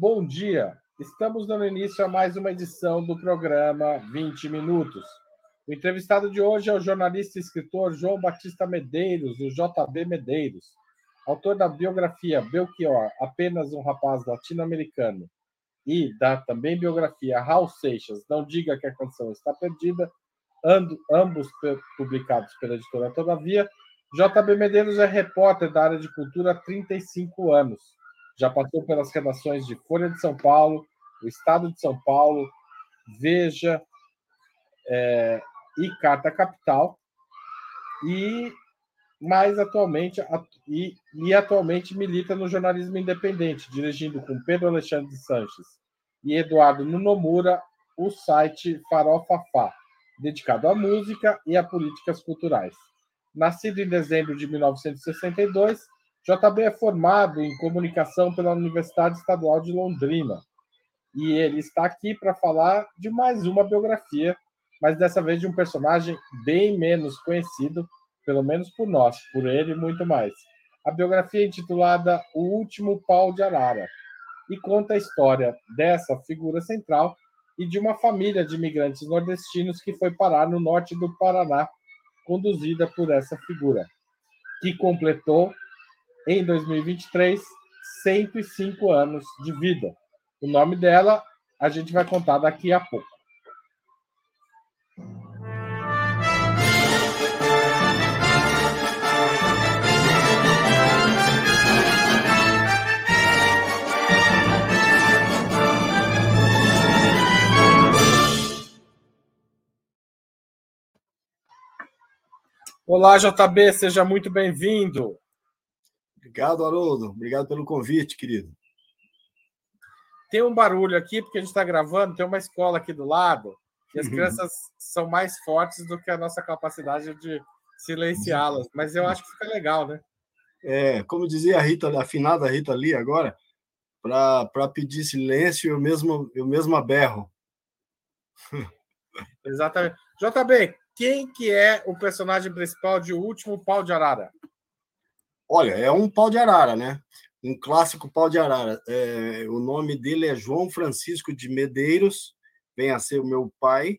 Bom dia. Estamos dando início a mais uma edição do programa 20 Minutos. O entrevistado de hoje é o jornalista e escritor João Batista Medeiros, o JB Medeiros, autor da biografia Belchior, apenas um rapaz latino-americano, e da também biografia Raul Seixas, Não Diga que a Canção Está Perdida, ambos publicados pela editora Todavia. JB Medeiros é repórter da área de cultura há 35 anos. Já passou pelas redações de Folha de São Paulo, o Estado de São Paulo, Veja é, e Carta Capital. E mais atualmente e, e atualmente milita no jornalismo independente, dirigindo com Pedro Alexandre Sanches e Eduardo Nunomura o site Farofafá, dedicado à música e a políticas culturais. Nascido em dezembro de 1962, JB é formado em comunicação pela Universidade Estadual de Londrina. E ele está aqui para falar de mais uma biografia, mas dessa vez de um personagem bem menos conhecido, pelo menos por nós, por ele muito mais. A biografia é intitulada O Último Pau de Arara e conta a história dessa figura central e de uma família de imigrantes nordestinos que foi parar no norte do Paraná, conduzida por essa figura, que completou em 2023 105 anos de vida. O nome dela a gente vai contar daqui a pouco. Olá, JB, seja muito bem-vindo. Obrigado, Haroldo. Obrigado pelo convite, querido. Tem um barulho aqui, porque a gente está gravando, tem uma escola aqui do lado, e as uhum. crianças são mais fortes do que a nossa capacidade de silenciá-las. Mas eu acho que fica legal, né? É, como dizia a Rita, a afinada Rita ali agora, para pedir silêncio, eu mesmo, eu mesmo aberro. Exatamente. JB, quem que é o personagem principal de O Último Pau de Arara? Olha, é um pau de arara, né? Um clássico pau de arara. É, o nome dele é João Francisco de Medeiros, vem a ser o meu pai.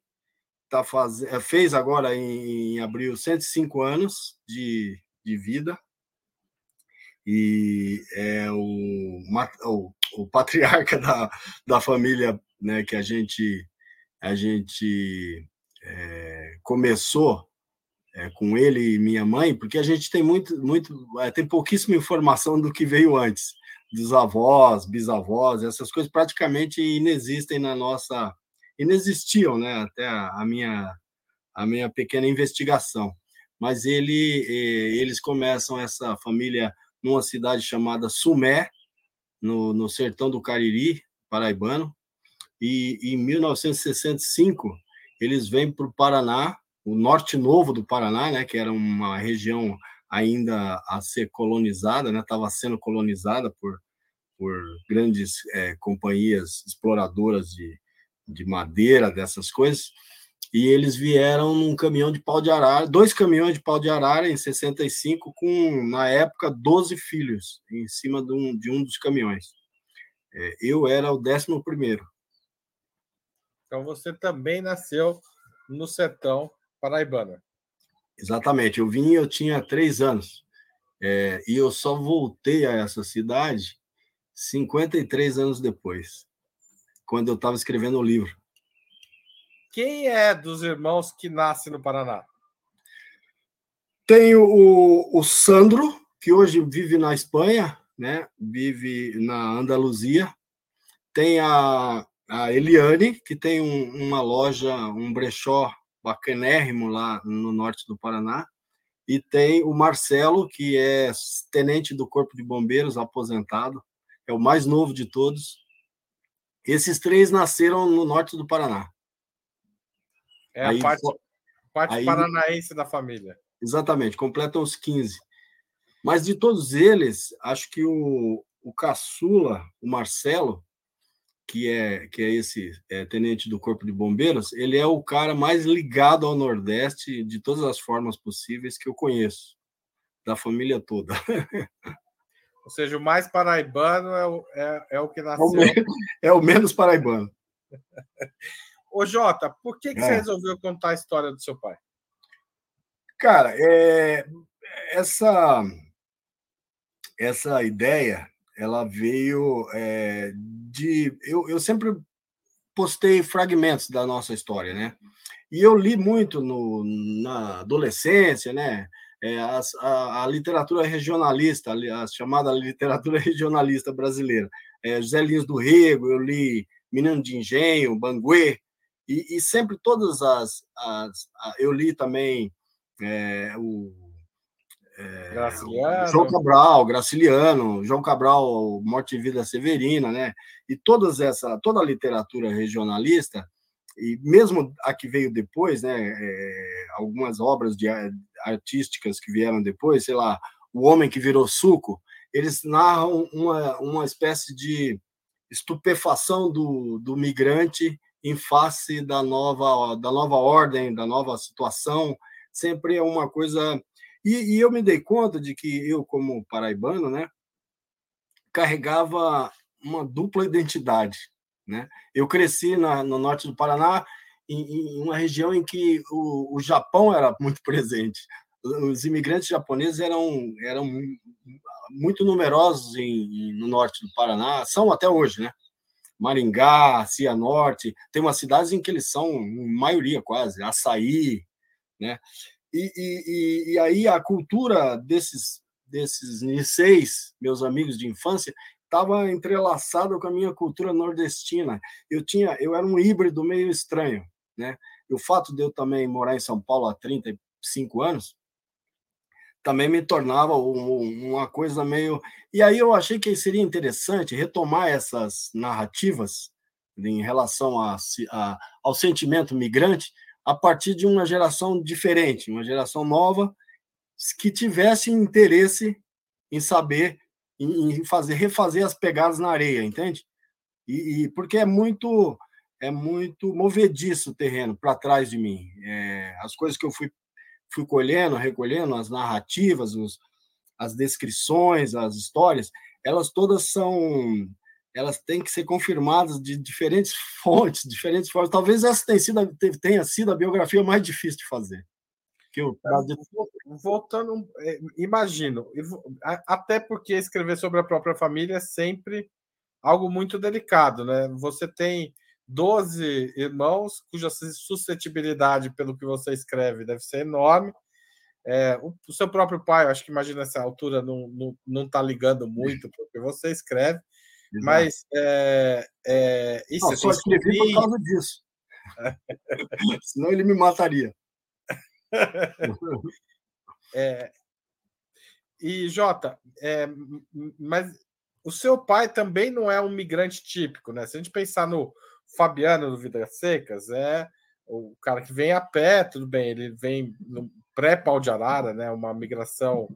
Tá faz... É, fez agora em, em abril 105 anos de, de vida. E é o, o, o patriarca da, da família né, que a gente, a gente é, começou é, com ele e minha mãe, porque a gente tem muito, muito, é, tem pouquíssima informação do que veio antes, dos avós, bisavós, essas coisas praticamente inexistem na nossa, inexistiam, né? Até a, minha, a minha pequena investigação. Mas ele, eles começam essa família numa cidade chamada Sumé, no, no sertão do Cariri, paraibano, e em 1965 eles vêm para o Paraná, o norte novo do Paraná, né, que era uma região ainda a ser colonizada, né, estava sendo colonizada por, por grandes é, companhias exploradoras de, de madeira, dessas coisas, e eles vieram num caminhão de pau de arara, dois caminhões de pau de arara em 65, com, na época, 12 filhos em cima de um, de um dos caminhões. É, eu era o décimo primeiro. Então você também nasceu no sertão paraibano. Exatamente. Eu vim, eu tinha três anos. É, e eu só voltei a essa cidade 53 anos depois, quando eu estava escrevendo o livro. Quem é dos irmãos que nasce no Paraná? Tem o, o Sandro, que hoje vive na Espanha, né? vive na Andaluzia. Tem a a Eliane, que tem um, uma loja, um brechó bacanérrimo lá no norte do Paraná, e tem o Marcelo, que é tenente do Corpo de Bombeiros, aposentado, é o mais novo de todos. Esses três nasceram no norte do Paraná. É aí, a parte, parte aí, paranaense da família. Exatamente, completam os 15. Mas de todos eles, acho que o, o caçula, o Marcelo, que é, que é esse é, tenente do Corpo de Bombeiros, ele é o cara mais ligado ao Nordeste de todas as formas possíveis que eu conheço, da família toda. Ou seja, o mais paraibano é o, é, é o que nasceu. É o, menos, é o menos paraibano. Ô, Jota, por que, que é. você resolveu contar a história do seu pai? Cara, é, essa, essa ideia ela veio é, de. Eu, eu sempre postei fragmentos da nossa história, né? E eu li muito no, na adolescência, né? É, a, a, a, literatura regionalista, a, chamada literatura regionalista brasileira. É, José Lins do Rego, eu li Menino de Engenho, Banguê, e, e sempre todas as, as, Eu li também é, o, é, João Cabral, Graciliano, João Cabral, Morte e Vida Severina, né? E todas essa, toda a literatura regionalista e mesmo a que veio depois, né, é, algumas obras de artísticas que vieram depois, sei lá, O Homem que Virou Suco, eles narram uma, uma espécie de estupefação do, do migrante em face da nova, da nova ordem, da nova situação, sempre é uma coisa... E, e eu me dei conta de que eu, como paraibano, né, carregava uma dupla identidade, né? Eu cresci na, no norte do Paraná, em, em uma região em que o, o, Japão era muito presente. Os imigrantes japoneses eram, eram muito numerosos em, no norte do Paraná, são até hoje, né? Maringá, Cianorte, tem umas cidades em que eles são, maioria quase, Açaí, né? E, e, e aí a cultura desses desses niseis, meus amigos de infância, estava entrelaçado com a minha cultura nordestina. Eu tinha, eu era um híbrido meio estranho, né? E o fato de eu também morar em São Paulo há 35 anos também me tornava uma coisa meio. E aí eu achei que seria interessante retomar essas narrativas em relação a, a, ao sentimento migrante a partir de uma geração diferente, uma geração nova que tivesse interesse em saber em, fazer refazer as pegadas na areia, entende? E, e porque é muito é muito movediço o terreno para trás de mim. É, as coisas que eu fui fui colhendo, recolhendo, as narrativas, os, as descrições, as histórias, elas todas são elas têm que ser confirmadas de diferentes fontes, diferentes formas. Talvez essa tenha sido, tenha sido a biografia mais difícil de fazer que eu voltando, é, imagino, até porque escrever sobre a própria família é sempre algo muito delicado, né? Você tem 12 irmãos cuja suscetibilidade pelo que você escreve deve ser enorme. É, o, o, seu próprio pai, eu acho que imagina essa altura não não, não tá ligando muito para o que você escreve, Exato. mas é, é, isso não, só escrevi por causa disso. Senão ele me mataria. é, e, Jota, é, mas o seu pai também não é um migrante típico, né? Se a gente pensar no Fabiano do Vidas Secas, é o cara que vem a pé, tudo bem, ele vem no pré-pau de arara, né? Uma migração,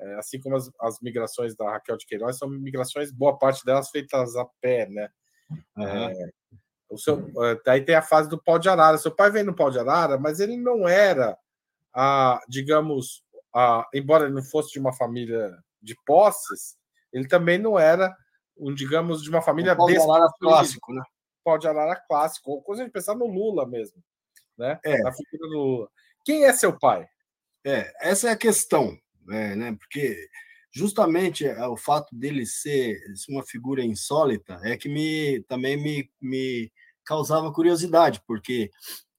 é, assim como as, as, migrações da Raquel de Queiroz, são migrações, boa parte delas feitas a pé, né? Uhum. É, o seu, é, daí tem a fase do pau de arara. Seu pai vem no pau de arara, mas ele não era a, digamos, a, embora ele não fosse de uma família de posses, ele também não era, um, digamos, de uma família pau de arara clássico, né? Pau de arara clássico, ou coisa de pensar no Lula mesmo, né? É. Na figura do Lula. Quem é seu pai? É, essa é a questão, né? né? Porque justamente é, o fato dele ser uma figura insólita é que me também me, me causava curiosidade, porque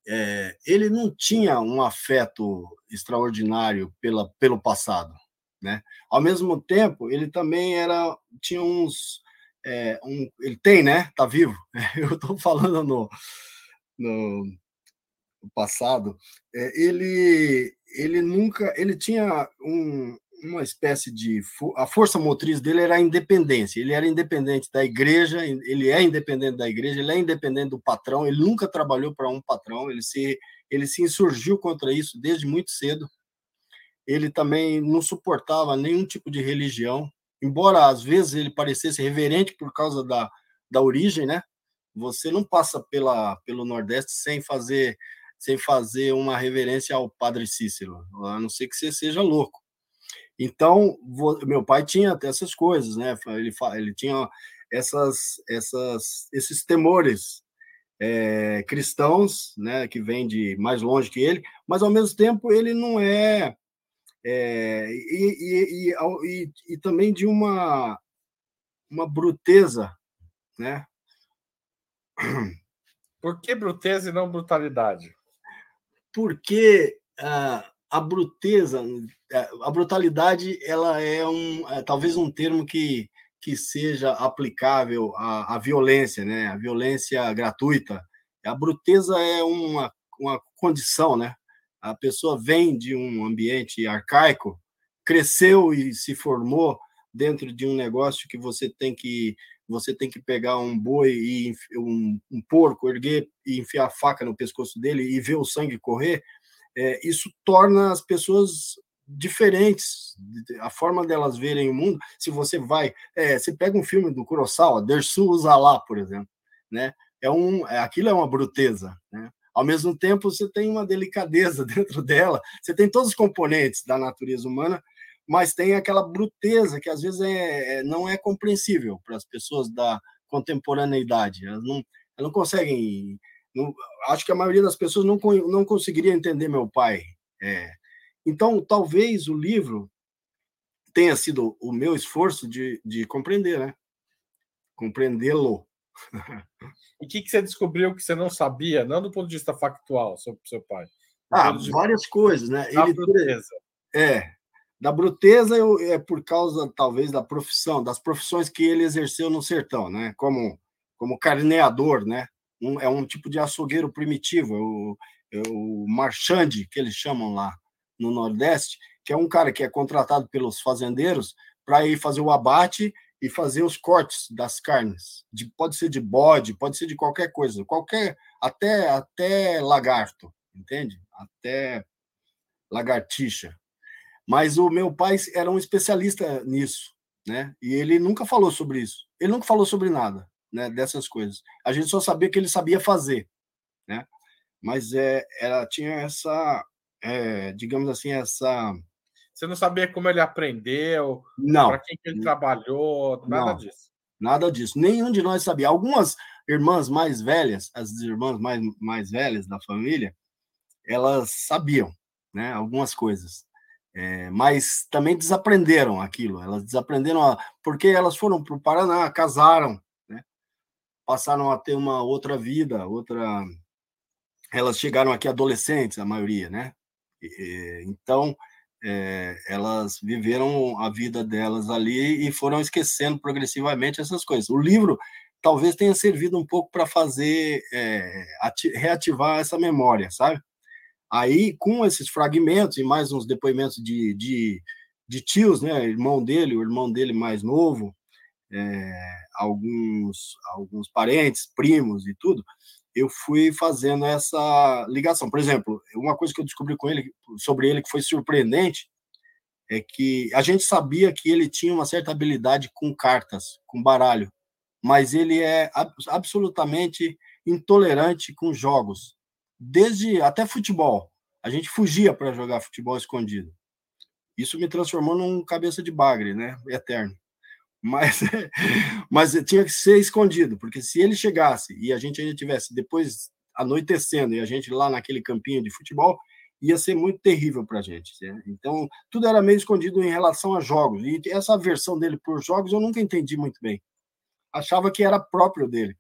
é, ele não tinha um afeto extraordinário pela, pelo passado, né? Ao mesmo tempo, ele também era tinha uns é, um, ele tem, né? Tá vivo. Eu estou falando no, no, passado. É, ele ele nunca ele tinha um, uma espécie de a força motriz dele era a independência. Ele era independente da igreja, ele é independente da igreja, ele é independente do patrão. Ele nunca trabalhou para um patrão. Ele se ele se insurgiu contra isso desde muito cedo. Ele também não suportava nenhum tipo de religião, embora às vezes ele parecesse reverente por causa da, da origem, né? Você não passa pela pelo Nordeste sem fazer sem fazer uma reverência ao Padre Cícero, a não ser que você seja louco. Então, meu pai tinha até essas coisas, né? Ele, ele tinha essas, essas, esses temores é, cristãos, né? Que vêm de mais longe que ele, mas ao mesmo tempo ele não é, é e, e, e, e, também de uma uma bruteza, né? Por que bruteza e não brutalidade? Porque ah, a bruteza, eh, a brutalidade, ela é um, é, talvez um termo que, que seja aplicável à, à violência, né? A violência gratuita. A bruteza é uma, uma condição, né? A pessoa vem de um ambiente arcaico, cresceu e se formou dentro de um negócio que você tem que você tem que pegar um boi e um, um porco, erguer e enfiar a faca no pescoço dele e ver o sangue correr, é, isso torna as pessoas diferentes, a forma delas verem o mundo. Se você vai, é, você pega um filme do Kurosawa, Dersu Uzala, por exemplo, né? É um, é, aquilo é uma bruteza, né? Ao mesmo tempo, você tem uma delicadeza dentro dela, você tem todos os componentes da natureza humana mas tem aquela bruteza que às vezes é, é, não é compreensível para as pessoas da contemporaneidade. Elas não, elas não conseguem. Não, acho que a maioria das pessoas não, não conseguiria entender meu pai. É. Então, talvez o livro tenha sido o meu esforço de, de compreender, né? Compreendê-lo. E o que, que você descobriu que você não sabia, não do ponto de vista factual, sobre o seu pai? Ah, várias coisas, né? Ele, é, da bruteza eu, é por causa, talvez, da profissão, das profissões que ele exerceu no sertão, né? Como, como carneador, né? Um, é um tipo de açougueiro primitivo, é o, é o marchande, que eles chamam lá no Nordeste, que é um cara que é contratado pelos fazendeiros para ir fazer o abate e fazer os cortes das carnes. De, pode ser de bode, pode ser de qualquer coisa, qualquer até até lagarto, entende? Até lagartixa. Mas o meu pai era um especialista nisso, né? E ele nunca falou sobre isso. Ele nunca falou sobre nada, né? Dessas coisas. A gente só sabia que ele sabia fazer, né? Mas é, ela tinha essa, é, digamos assim, essa. Você não sabia como ele aprendeu? Não. Para quem que ele trabalhou? Nada não, disso. Nada disso. Nenhum de nós sabia. Algumas irmãs mais velhas, as irmãs mais, mais velhas da família, elas sabiam, né? Algumas coisas é, mas também desaprenderam aquilo, elas desaprenderam, a, porque elas foram para o Paraná, casaram, né? passaram a ter uma outra vida, outra. Elas chegaram aqui adolescentes, a maioria, né? E, então, é, elas viveram a vida delas ali e foram esquecendo progressivamente essas coisas. O livro talvez tenha servido um pouco para fazer, é, reativar essa memória, sabe? Aí, com esses fragmentos e mais uns depoimentos de, de, de tios, né, irmão dele, o irmão dele mais novo, é, alguns, alguns parentes, primos e tudo, eu fui fazendo essa ligação. Por exemplo, uma coisa que eu descobri com ele, sobre ele que foi surpreendente é que a gente sabia que ele tinha uma certa habilidade com cartas, com baralho, mas ele é absolutamente intolerante com jogos desde até futebol. A gente fugia para jogar futebol escondido. Isso me transformou num cabeça de bagre, né? Eterno. Mas, mas tinha que ser escondido, porque se ele chegasse e a gente ainda tivesse depois anoitecendo e a gente lá naquele campinho de futebol, ia ser muito terrível para a gente. Né? Então, tudo era meio escondido em relação a jogos. E essa versão dele por jogos eu nunca entendi muito bem. Achava que era próprio dele.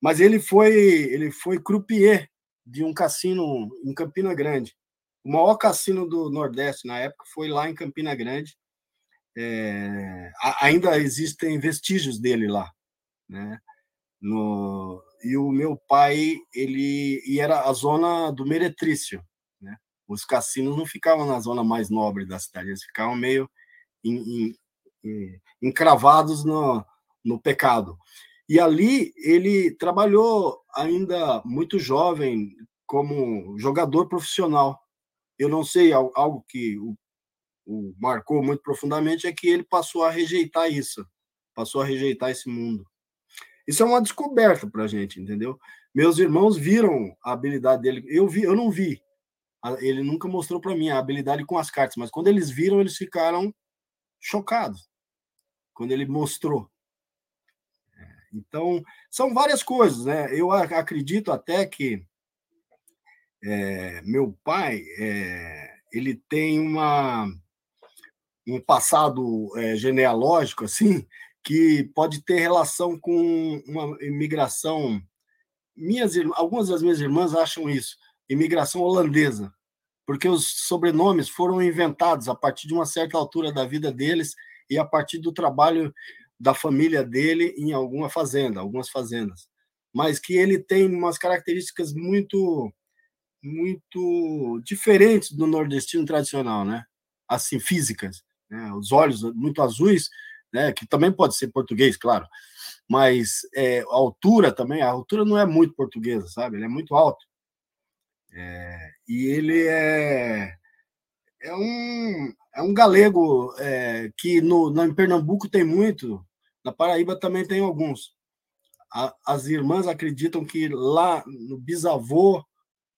Mas ele foi ele foi croupier de um cassino em Campina Grande. O maior cassino do Nordeste na época foi lá em Campina Grande. É, ainda existem vestígios dele lá, né? No, e o meu pai, ele e era a zona do Meretrício, né? Os cassinos não ficavam na zona mais nobre da cidade, eles ficavam meio em, em, em, encravados no, no pecado. E ali ele trabalhou ainda muito jovem como jogador profissional. Eu não sei, algo que o, o marcou muito profundamente é que ele passou a rejeitar isso, passou a rejeitar esse mundo. Isso é uma descoberta para a gente, entendeu? Meus irmãos viram a habilidade dele, eu vi, eu não vi ele nunca mostrou para mim a habilidade com as cartas, mas quando eles viram, eles ficaram chocados quando ele mostrou. Então, são várias coisas, né? Eu acredito até que é, meu pai é, ele tem uma um passado é, genealógico assim que pode ter relação com uma imigração minhas algumas das minhas irmãs acham isso imigração holandesa porque os sobrenomes foram inventados a partir de uma certa altura da vida deles e a partir do trabalho da família dele em alguma fazenda algumas fazendas mas que ele tem umas características muito muito diferentes do nordestino tradicional, né? Assim, físicas, né? Os olhos muito azuis, né? Que também pode ser português, claro, mas é, a altura também, a altura não é muito portuguesa, sabe? Ele é muito alto. É, e ele é, é um, é um galego é, que no, no, em Pernambuco tem muito, na Paraíba também tem alguns. A, as irmãs acreditam que lá no bisavô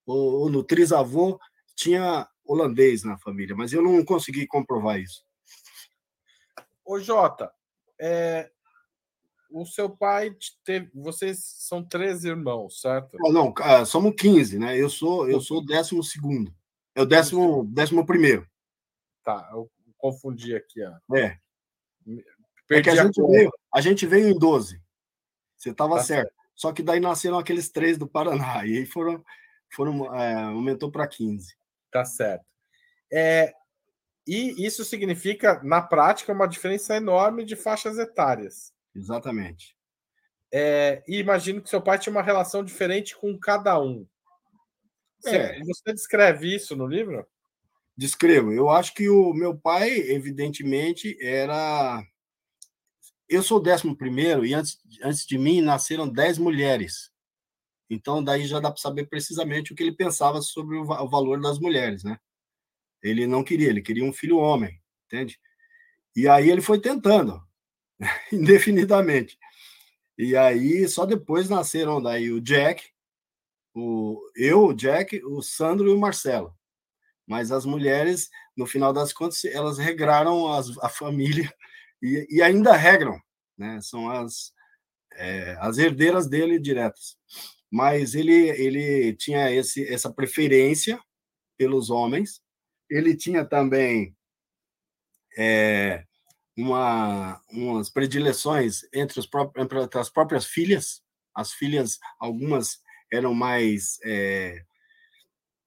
ou, ou no trisavô tinha holandês na família, mas eu não consegui comprovar isso. Ô, Jota, é, o seu pai teve. Vocês são três irmãos, certo? Não, não ah, somos 15, né? Eu sou eu sou o décimo segundo. É o décimo, décimo primeiro. Tá, eu confundi aqui. Ó. É. Perdi é a gente, veio, a gente veio em 12. Você estava tá certo. certo. Só que daí nasceram aqueles três do Paraná. E aí foram foram, é, aumentou para 15. Tá certo. É, e isso significa, na prática, uma diferença enorme de faixas etárias. Exatamente. É, e imagino que seu pai tinha uma relação diferente com cada um. Você, é. você descreve isso no livro? Descrevo. Eu acho que o meu pai, evidentemente, era. Eu sou o décimo primeiro, e antes, antes de mim nasceram dez mulheres. Então, daí já dá para saber precisamente o que ele pensava sobre o, valor das mulheres, né? Ele não queria, ele queria um filho homem, entende? E aí ele foi tentando, indefinidamente. E aí, só depois nasceram daí o Jack, o, eu, o Jack, o Sandro e o Marcelo. Mas as mulheres, no final das contas, elas regraram as, a família e, e, ainda regram, né? São as, é, as herdeiras dele diretas mas ele, ele tinha esse, essa preferência pelos homens. Ele tinha também é, uma, umas predileções entre, os próprios, as próprias filhas. As filhas, algumas eram mais é,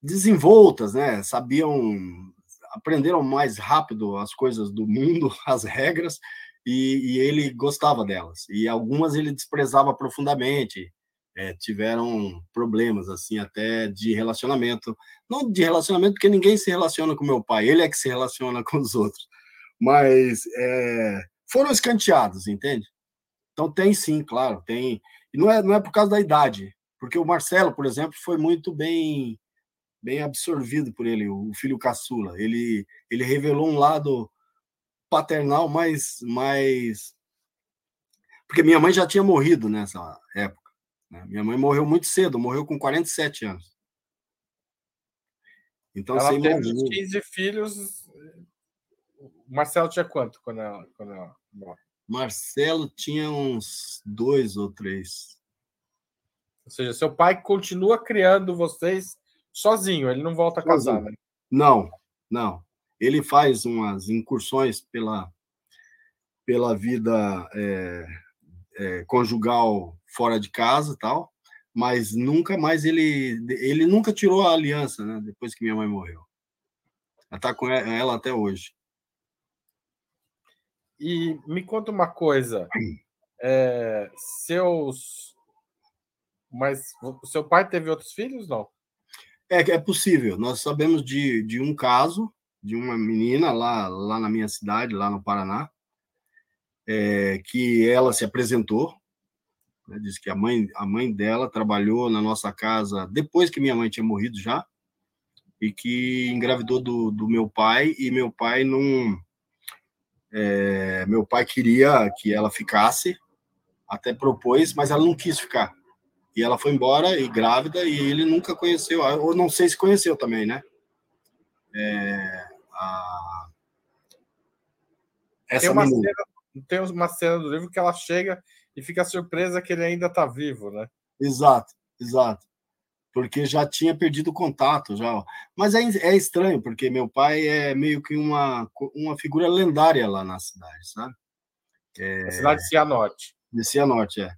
desenvoltas, né? Sabiam, aprenderam mais rápido as coisas do mundo, as regras, e, e ele gostava delas. E algumas ele desprezava profundamente é, tiveram problemas assim até de relacionamento, não de relacionamento porque ninguém se relaciona com meu pai, ele é que se relaciona com os outros, mas é, foram escanteados, entende? Então tem sim, claro, tem e não é não é por causa da idade, porque o Marcelo, por exemplo, foi muito bem bem absorvido por ele, o filho caçula. Ele ele revelou um lado paternal mais mais porque minha mãe já tinha morrido nessa época. Né? Minha mãe morreu muito cedo, morreu com 47 anos. Então, ela teve imagina... 15 filhos. O Marcelo tinha quanto quando ela, quando ela morre? Marcelo tinha uns dois ou três. Ou seja, seu pai continua criando vocês sozinho, ele não volta a casar, né? Não, não. Ele faz umas incursões pela, pela vida é, é, conjugal fora de casa tal, mas nunca mais ele ele nunca tirou a aliança, né? Depois que minha mãe morreu, ela está com ela até hoje. E me conta uma coisa, é, seus, mas o seu pai teve outros filhos, não? É, é possível. Nós sabemos de, de um caso de uma menina lá, lá na minha cidade, lá no Paraná, é, que ela se apresentou, né, disse que a mãe, a mãe dela trabalhou na nossa casa depois que minha mãe tinha morrido já, e que engravidou do, do meu pai, e meu pai não. É, meu pai queria que ela ficasse, até propôs, mas ela não quis ficar. E ela foi embora e grávida, e ele nunca conheceu, ou não sei se conheceu também, né? é, a... essa tem uma, cena, tem uma cena do livro que ela chega e fica surpresa que ele ainda está vivo, né? Exato, exato. Porque já tinha perdido contato já. Mas é, é estranho, porque meu pai é meio que uma, uma figura lendária lá na cidade, sabe? É... A cidade de Cianorte. De Cianorte, é.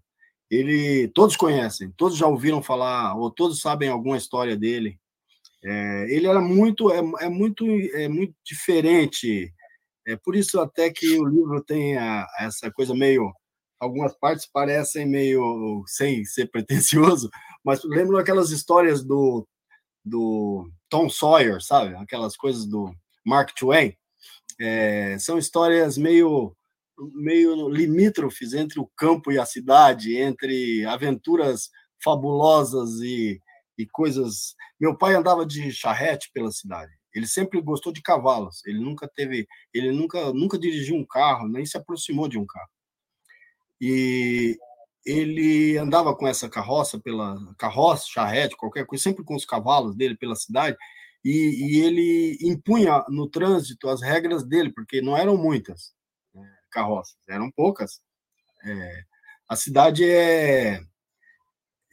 Ele, todos conhecem, todos já ouviram falar, ou todos sabem alguma história dele. É, ele era muito, é, é, muito, é muito diferente. É por isso até que o livro tem a, essa coisa meio algumas partes parecem meio sem ser pretensioso, mas lembram aquelas histórias do, do Tom Sawyer, sabe? Aquelas coisas do Mark Twain. É, são histórias meio meio limítrofes entre o campo e a cidade, entre aventuras fabulosas e, e coisas. Meu pai andava de charrete pela cidade. Ele sempre gostou de cavalos. Ele nunca teve, ele nunca nunca dirigiu um carro, nem se aproximou de um carro e ele andava com essa carroça pela carroça, charrete, qualquer coisa, sempre com os cavalos dele pela cidade, e, e ele impunha no trânsito as regras dele, porque não eram muitas carroças, eram poucas. É, a cidade é,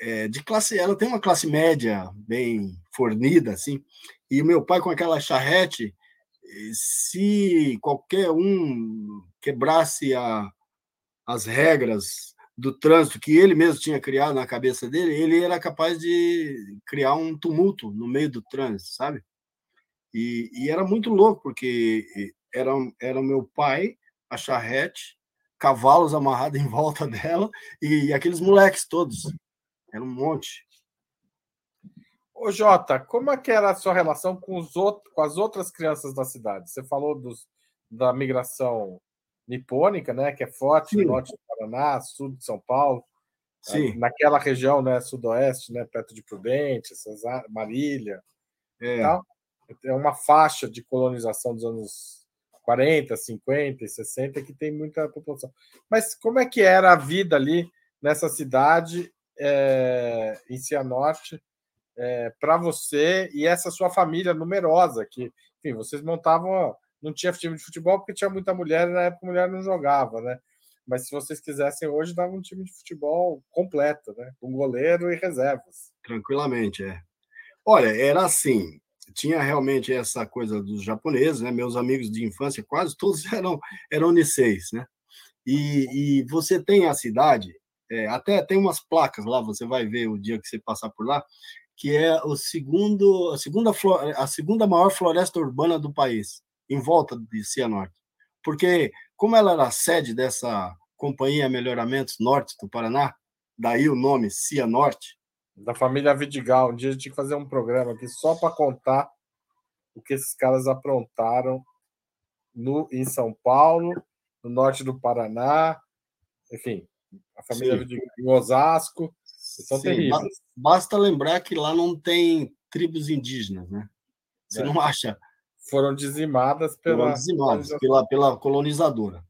é, de classe, ela tem uma classe média bem fornida, assim, e meu pai com aquela charrete, se qualquer um quebrasse a, as regras do trânsito que ele mesmo tinha criado na cabeça dele, ele era capaz de criar um tumulto no meio do trânsito, sabe? E, e era muito louco, porque era, era meu pai, a charrete, cavalos amarrados em volta dela e, e aqueles moleques todos. Era um monte. Ô, Jota, como é que era a sua relação com, os outros, com as outras crianças da cidade? Você falou dos, da migração nipônica, né, que é forte no norte do Paraná, sul de São Paulo, Sim. naquela região, né, sudoeste, né, perto de Prudente, Marília, é. Tal. é uma faixa de colonização dos anos 40, 50 e 60 que tem muita população. Mas como é que era a vida ali nessa cidade é, em Cianorte é, para você e essa sua família numerosa que, enfim, vocês montavam não tinha time de futebol porque tinha muita mulher e na época a mulher não jogava, né? Mas se vocês quisessem hoje, dava um time de futebol completo, né? Com goleiro e reservas. Tranquilamente, é. Olha, era assim, tinha realmente essa coisa dos japoneses, né? Meus amigos de infância, quase todos eram, eram Niseis, né? E, e você tem a cidade, é, até tem umas placas lá, você vai ver o dia que você passar por lá, que é o segundo, a segunda, a segunda maior floresta urbana do país em volta de Cianorte. Porque, como ela era sede dessa Companhia Melhoramentos Norte do Paraná, daí o nome Cianorte. Da família Vidigal. Um dia a gente tinha que fazer um programa aqui só para contar o que esses caras aprontaram no, em São Paulo, no norte do Paraná, enfim, a família Sim. Vidigal em Osasco. São Sim, terríveis. Basta lembrar que lá não tem tribos indígenas, né? Você é. não acha foram dizimadas pela foram dizimadas pela, pela colonizadora,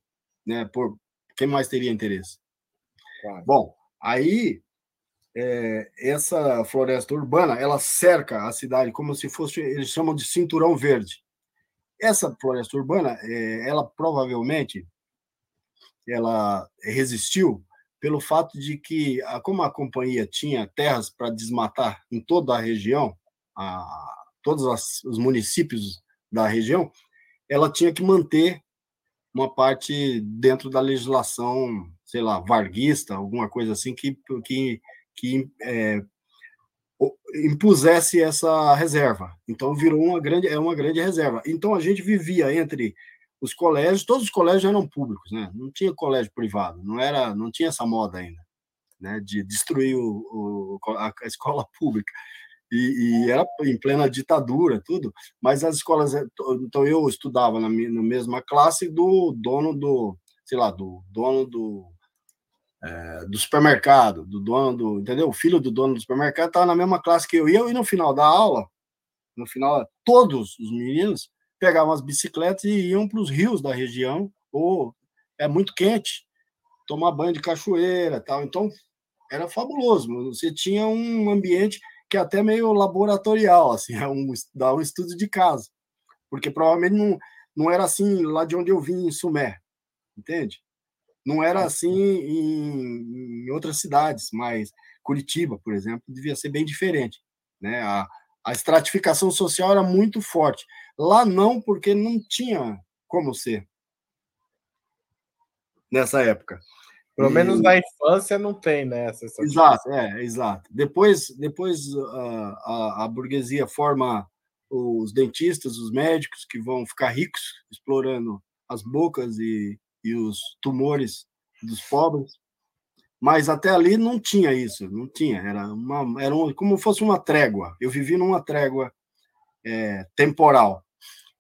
né? Por quem mais teria interesse? Claro. Bom, aí é, essa floresta urbana ela cerca a cidade como se fosse eles chamam de cinturão verde. Essa floresta urbana, é, ela provavelmente ela resistiu pelo fato de que, como a companhia tinha terras para desmatar em toda a região, a, todos os municípios da região, ela tinha que manter uma parte dentro da legislação, sei lá, varguista, alguma coisa assim, que, que, que é, impusesse essa reserva. Então virou uma grande, é uma grande reserva. Então a gente vivia entre os colégios, todos os colégios eram públicos, né? Não tinha colégio privado, não era, não tinha essa moda ainda, né? De destruir o, o a escola pública e, e, era em plena ditadura, tudo, mas as escolas. Eh, então, eu estudava na, na mesma classe do dono do, sei lá, do dono do, é, do supermercado, do dono do. Entendeu? O filho do dono do supermercado estava na mesma classe que eu. E eu, e no final da aula, no final, todos os meninos pegavam as bicicletas e iam para os rios da região, ou é muito quente, tomar banho de cachoeira tal. Então, era fabuloso. Você tinha um ambiente que é até meio laboratorial, assim, é um, dá um estudo de caso. porque provavelmente não, não era assim lá de onde eu vim, em Sumé, entende? Não era assim em, em outras cidades, mas Curitiba, por exemplo, devia ser bem diferente, né? A, a estratificação social era muito forte. Lá não, porque não tinha como ser nessa época. Pelo e... menos na infância não tem, né? exato, é, exato. Depois, depois a, a, a, burguesia forma os dentistas, os médicos que vão ficar ricos explorando as bocas e, e os tumores dos pobres. Mas até ali não tinha isso, não tinha. Era uma, era um, como fosse uma trégua. Eu vivi numa trégua é, temporal.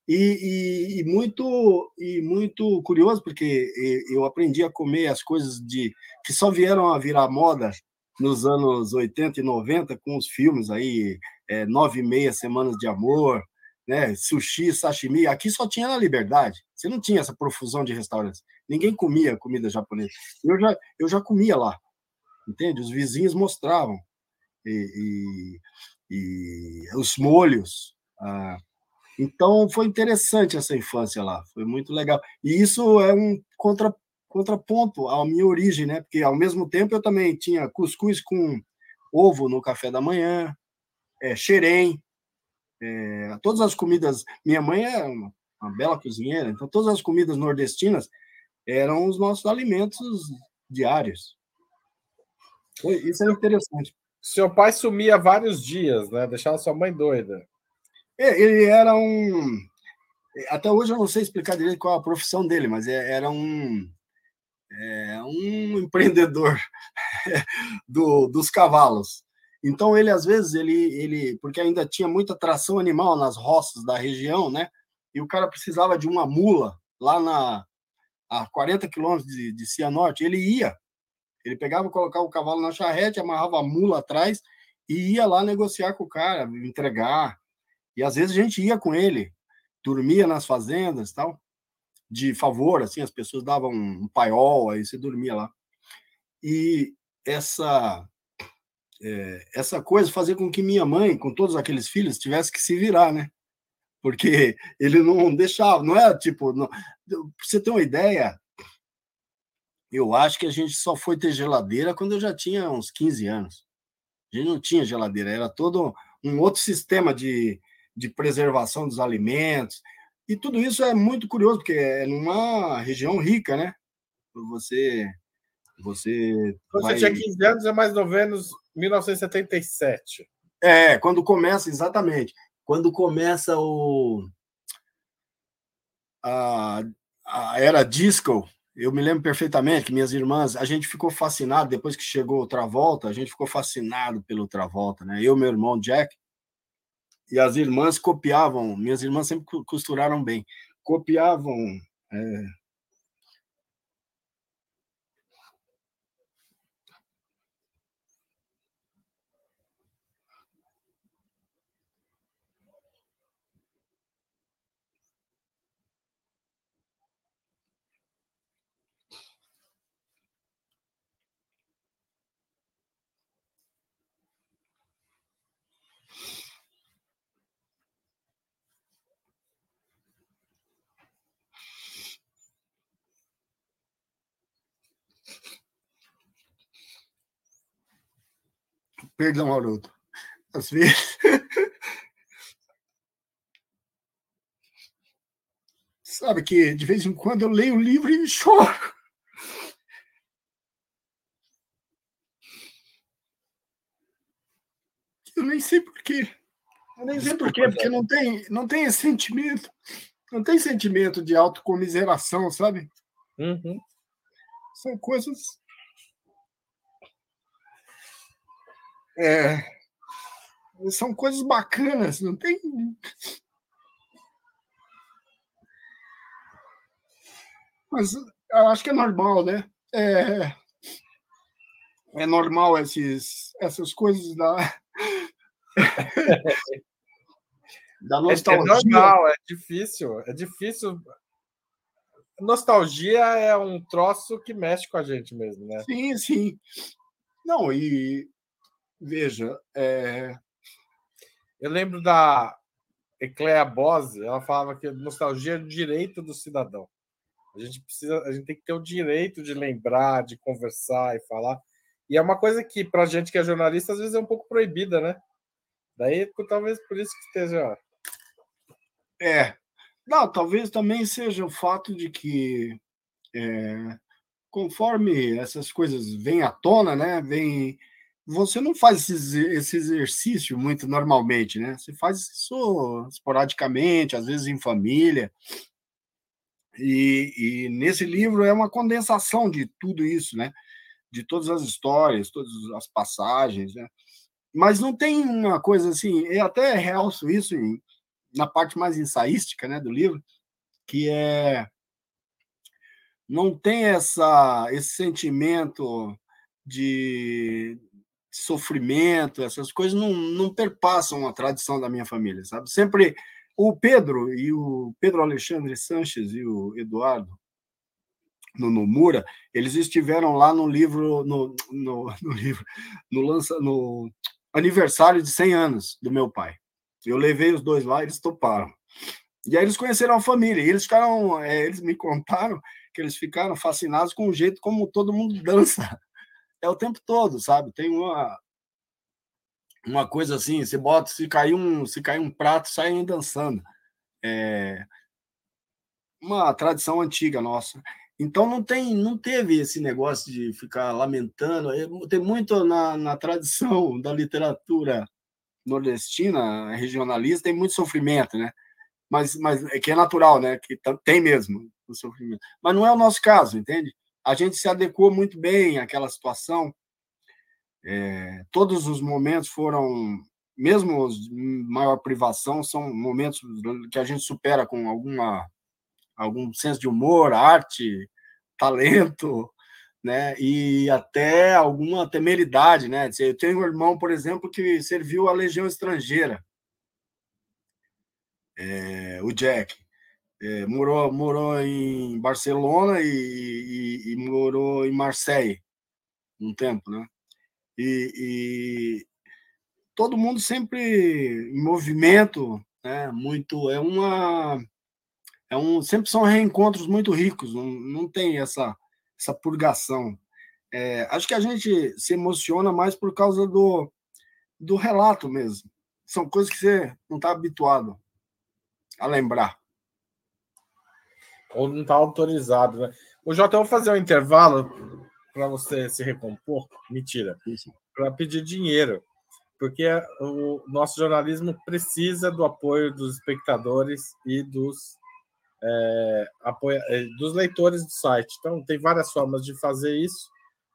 E, e, e, muito e muito curioso porque eu aprendi a comer as coisas de que só vieram a virar moda nos anos 80 e 90 com os filmes aí é, nove e meia semanas de amor né sushi sashimi aqui só tinha na liberdade. Você não tinha essa profusão de restaurantes. Ninguém comia comida japonesa. Eu já eu já comia lá entende? Os vizinhos mostravam. E, e, e os molhos ah, então foi interessante essa infância lá, foi muito legal. E isso é um contra, contraponto à minha origem, né? Porque ao mesmo tempo eu também tinha cuscuz com ovo no café da manhã, é, xerém, é, todas as comidas. Minha mãe é uma, uma, bela cozinheira, então todas as comidas nordestinas eram os nossos alimentos diários. Isso é interessante. Seu pai sumia vários dias, né? Deixava sua mãe doida. É, ele era um. Até hoje eu não sei explicar direito qual a profissão dele, mas é, era um, é, um empreendedor do, dos cavalos. Então ele às vezes ele, ele, porque ainda tinha muita tração animal nas roças da região, né? E o cara precisava de uma mula lá na a 40 quilômetros de, de Cianorte. Ele ia, ele pegava, colocava o cavalo na charrete, amarrava a mula atrás e ia lá negociar com o cara, entregar. E às vezes a gente ia com ele, dormia nas fazendas tal, de favor, assim, as pessoas davam um paiol, aí você dormia lá. E essa é, essa coisa fazia com que minha mãe, com todos aqueles filhos, tivesse que se virar, né? Porque ele não deixava, não é tipo, não, pra você ter uma ideia, eu acho que a gente só foi ter geladeira quando eu já tinha uns 15 anos. A gente não tinha geladeira, era todo um outro sistema de, de preservação dos alimentos. E tudo isso é muito curioso, porque é numa região rica, né? Você. Você, Quando vai... você tinha 15 anos, é mais ou menos 1977. É, quando começa, exatamente. Quando começa o. A, a era disco, eu me lembro perfeitamente que minhas irmãs, a gente ficou fascinado depois que chegou o Travolta, a gente ficou fascinado pelo Travolta, né? Eu, meu irmão Jack, e as irmãs copiavam, minhas irmãs sempre costuraram bem, copiavam é, Perdão, Haroldo. Às vezes. Sabe que de vez em quando eu leio o livro e choro. Eu nem sei porquê. Eu nem sei porquê, porque não tem, não tem esse sentimento. Não tem sentimento de autocomiseração, sabe? Uhum. São coisas É, são coisas bacanas, não tem. Mas eu acho que é normal, né? É, é normal esses, essas coisas da. da nostalgia. É, é normal, é difícil. É difícil. Nostalgia é um troço que mexe com a gente mesmo, né? Sim, sim. Não, e Veja, é... eu lembro da Ecléa Bose, ela falava que nostalgia é o direito do cidadão. A gente precisa, a gente tem que ter o direito de lembrar, de conversar e falar. E é uma coisa que, para a gente que é jornalista, às vezes é um pouco proibida, né? Daí, talvez por isso que esteja. É. Não, talvez também seja o fato de que, é, conforme essas coisas vêm à tona, né? Vem, você não faz esse, exercício muito normalmente, né? Você faz isso esporadicamente, às vezes em família. E, e, nesse livro é uma condensação de tudo isso, né? De todas as histórias, todas as passagens, né? Mas não tem uma coisa assim, eu até realço isso em, na parte mais ensaística, né, do livro, que é não tem essa esse sentimento de sofrimento, essas coisas não, não perpassam a tradição da minha família, sabe? Sempre o Pedro e o Pedro Alexandre Sanches e o Eduardo no Nomura, eles estiveram lá no livro no, no, no livro no lança no aniversário de 100 anos do meu pai. Eu levei os dois lá, eles toparam. E aí eles conheceram a família, e eles ficaram, é, eles me contaram que eles ficaram fascinados com o jeito como todo mundo dança. É o tempo todo, sabe? Tem uma uma coisa assim, você bota, se cair um, se cair um prato, saem dançando. É uma tradição antiga nossa. Então não tem, não teve esse negócio de ficar lamentando. É, tem muito na, na tradição da literatura nordestina, regionalista, tem muito sofrimento, né? Mas, mas é que é natural, né? Que tem mesmo o sofrimento. Mas não é o nosso caso, entende? A gente se adequou muito bem àquela situação é, todos os momentos foram, mesmo os maior privação, são momentos que a gente supera com alguma algum senso de humor, arte, talento, né? E até alguma temeridade, né? Eu tenho um irmão, por exemplo, que serviu a Legião Estrangeira, é, o Jack. É, morou, morou em Barcelona e, e, e morou em Marseille um tempo, né? e, e todo mundo sempre em movimento, né? Muito é uma é um sempre são reencontros muito ricos, não, não tem essa essa purgação. É, acho que a gente se emociona mais por causa do, do relato mesmo. São coisas que você não está habituado a lembrar. Ou não está autorizado, né? O Jota, eu vou fazer um intervalo para você se recompor, mentira, para pedir dinheiro, porque o nosso jornalismo precisa do apoio dos espectadores e dos, é, apoia, é, dos leitores do site. Então, tem várias formas de fazer isso.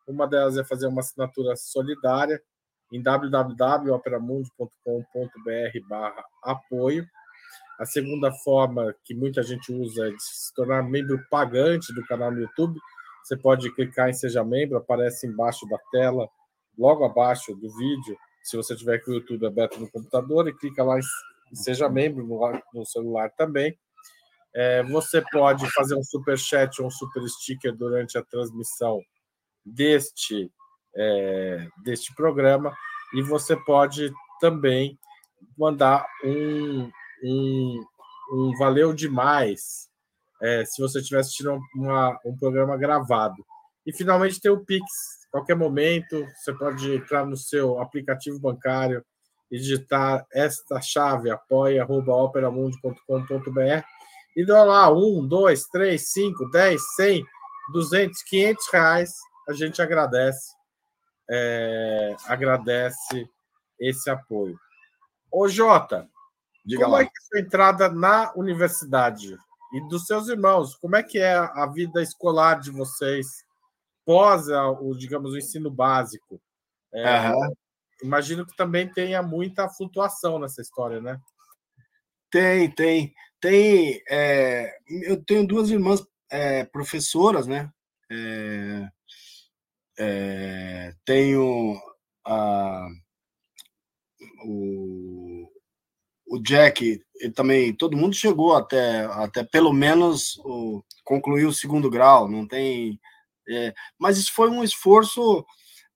Uma delas é fazer uma assinatura solidária em www.operamundi.com.br apoio. A segunda forma que muita gente usa é de se tornar membro pagante do canal no YouTube. Você pode clicar em Seja Membro, aparece embaixo da tela, logo abaixo do vídeo, se você tiver com o YouTube aberto no computador, e clica lá em Seja Membro no, no celular também. É, você pode fazer um super chat ou um super sticker durante a transmissão deste, é, deste programa, e você pode também mandar um, um, um valeu demais é, se você estiver assistindo uma, um programa gravado. E finalmente tem o Pix. Qualquer momento, você pode entrar no seu aplicativo bancário e digitar esta chave, apoia.operamundi.com.br e dá lá um, dois, três, cinco, dez, cem, duzentos, quinhentos reais. A gente agradece, é, agradece esse apoio. Ô, Jota, Diga como lá. é que é a sua entrada na universidade? e dos seus irmãos. Como é que é a vida escolar de vocês pós o, digamos, o ensino básico? É, uhum. Imagino que também tenha muita flutuação nessa história, né? Tem, tem. Tem. É, eu tenho duas irmãs é, professoras, né? É, é tenho a, o, o Jack, ele também, todo mundo chegou até, até pelo menos o, concluir o segundo grau, não tem. É, mas isso foi um esforço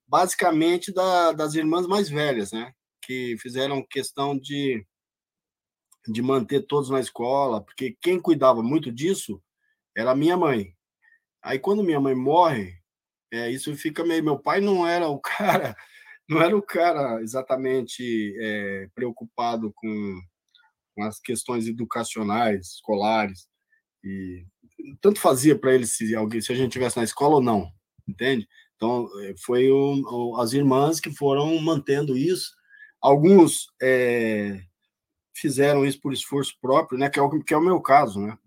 basicamente da, das irmãs mais velhas, né? Que fizeram questão de de manter todos na escola, porque quem cuidava muito disso era minha mãe. Aí quando minha mãe morre, é, isso fica meio. Meu pai não era o cara, não era o cara exatamente é, preocupado com, com, as questões educacionais, escolares, e tanto fazia para ele se alguém, se a gente tivesse na escola ou não, entende? Então é, foi o, as irmãs que foram mantendo isso. Alguns é, fizeram isso por esforço próprio, né? Que é o que é o meu caso, né?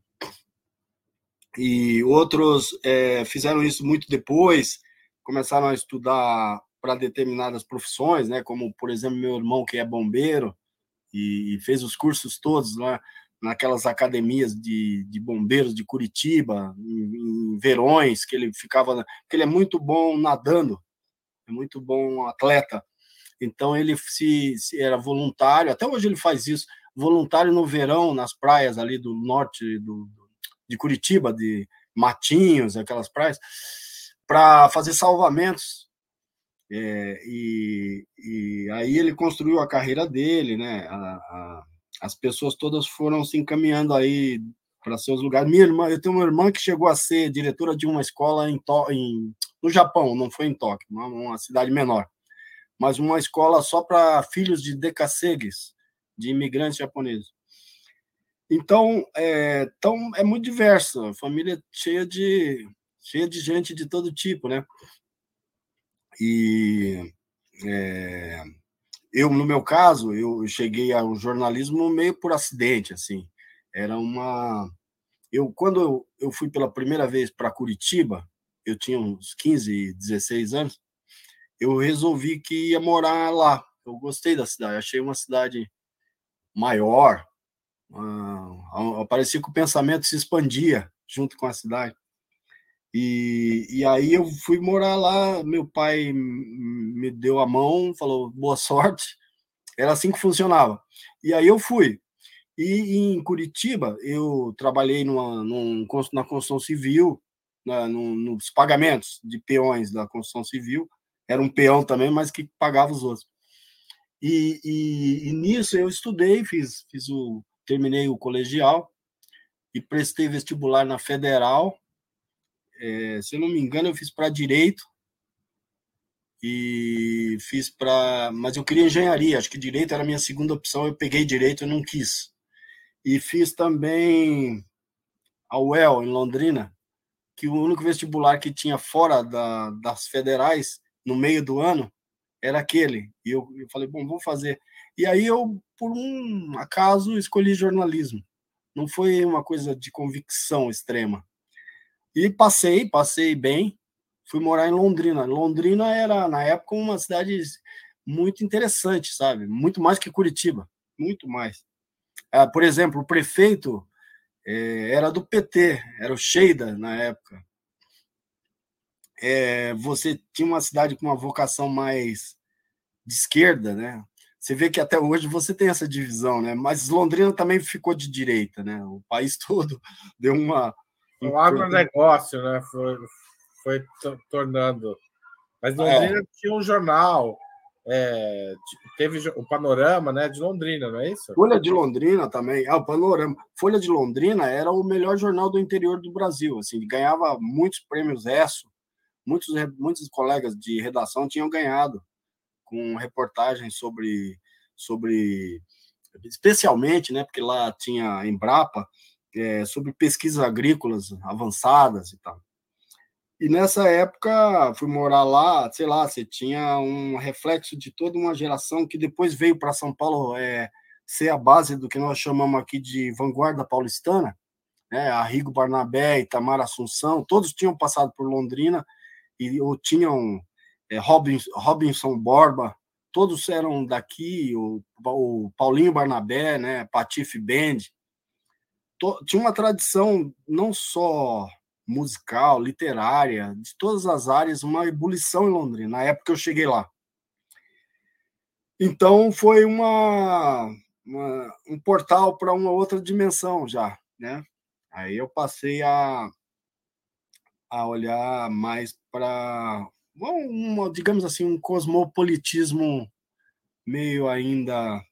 E outros é, fizeram isso muito depois, começaram a estudar para determinadas profissões, né? Como por exemplo meu irmão que é bombeiro e fez os cursos todos lá naquelas academias de, de bombeiros de Curitiba, em, em Verões, que ele ficava, que ele é muito bom nadando, é muito bom atleta. Então ele se, se, era voluntário, até hoje ele faz isso, voluntário no verão nas praias ali do norte do, de Curitiba, de Matinhos, aquelas praias, para fazer salvamentos. É, e, e, aí ele construiu a carreira dele, né? A, a, as pessoas todas foram se encaminhando aí para seus lugares. Minha irmã, eu tenho uma irmã que chegou a ser diretora de uma escola em, em no Japão, não foi em Tóquio, uma, uma cidade menor, mas uma escola só para filhos de decacegues, de imigrantes japoneses. Então, é, é muito diverso, a família cheia de, cheia de gente de todo tipo, né? E é, eu, no meu caso, eu cheguei ao jornalismo meio por acidente, assim. Era uma... Eu, quando eu, eu fui pela primeira vez para Curitiba, eu tinha uns 15, 16 anos, eu resolvi que ia morar lá. Eu gostei da cidade, achei uma cidade maior, ah, parecia que o pensamento se expandia junto com a cidade. E, e aí eu fui morar lá, meu pai me deu a mão, falou boa sorte, era assim que funcionava. E aí eu fui. E em Curitiba, eu trabalhei numa, num, na construção civil, na, no, nos pagamentos de peões da construção civil. Era um peão também, mas que pagava os outros. E, e, e nisso eu estudei, fiz, fiz o, terminei o colegial e prestei vestibular na Federal. É, se eu não me engano, eu fiz para direito e fiz para, mas eu queria engenharia. Acho que direito era a minha segunda opção. Eu peguei direito, eu não quis. E fiz também a UEL em Londrina, que o único vestibular que tinha fora da, das federais no meio do ano era aquele. E eu, eu falei, bom, vou fazer. E aí eu, por um acaso, escolhi jornalismo. Não foi uma coisa de convicção extrema. E passei, passei bem. Fui morar em Londrina. Londrina era, na época, uma cidade muito interessante, sabe? Muito mais que Curitiba. Muito mais. Ah, por exemplo, o prefeito é, era do PT, era o Sheida na época. É, você tinha uma cidade com uma vocação mais de esquerda, né? Você vê que até hoje você tem essa divisão, né? Mas Londrina também ficou de direita, né? O país todo deu uma. O agronegócio, né? Foi, foi tornando. Mas é. Londrina é. tinha um jornal, é, teve o Panorama, né? De Londrina, não é isso? Folha de Londrina também. Ah, o Panorama. Folha de Londrina era o melhor jornal do interior do Brasil. Assim, ganhava muitos prêmios ESSO. Muitos, muitos colegas de redação tinham ganhado com reportagens sobre, sobre especialmente, né, porque lá tinha Embrapa, é, sobre pesquisas agrícolas avançadas e tal. E nessa época, fui morar lá, sei lá, você tinha um reflexo de toda uma geração que depois veio para São Paulo é, ser a base do que nós chamamos aqui de vanguarda paulistana, né? Arrigo Barnabé, Itamar Assunção, todos tinham passado por Londrina e ou tinham é, Robinson, Robinson Borba, todos eram daqui, o, o Paulinho Barnabé, né, Patife Band. To, tinha uma tradição não só musical, literária, de todas as áreas, uma ebulição em Londrina, na época que eu cheguei lá. Então foi uma, uma um portal para uma outra dimensão já, né? Aí eu passei a, a olhar mais para uma, digamos assim, um cosmopolitismo meio ainda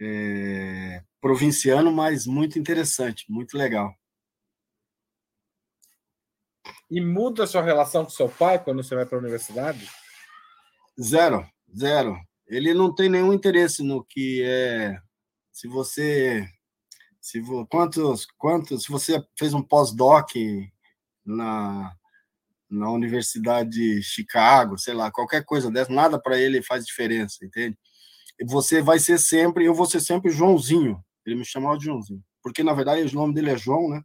é, provinciano, mas muito interessante, muito legal. E muda a sua relação com seu pai quando você vai para a universidade? Zero, zero. Ele não tem nenhum interesse no que é. Se você. Se, quantos, quantos, se você fez um pós-doc na, na Universidade de Chicago, sei lá, qualquer coisa dessa, nada para ele faz diferença, entende? Você vai ser sempre, eu vou ser sempre Joãozinho. Ele me chamava de Joãozinho, porque na verdade o nome dele é João, né?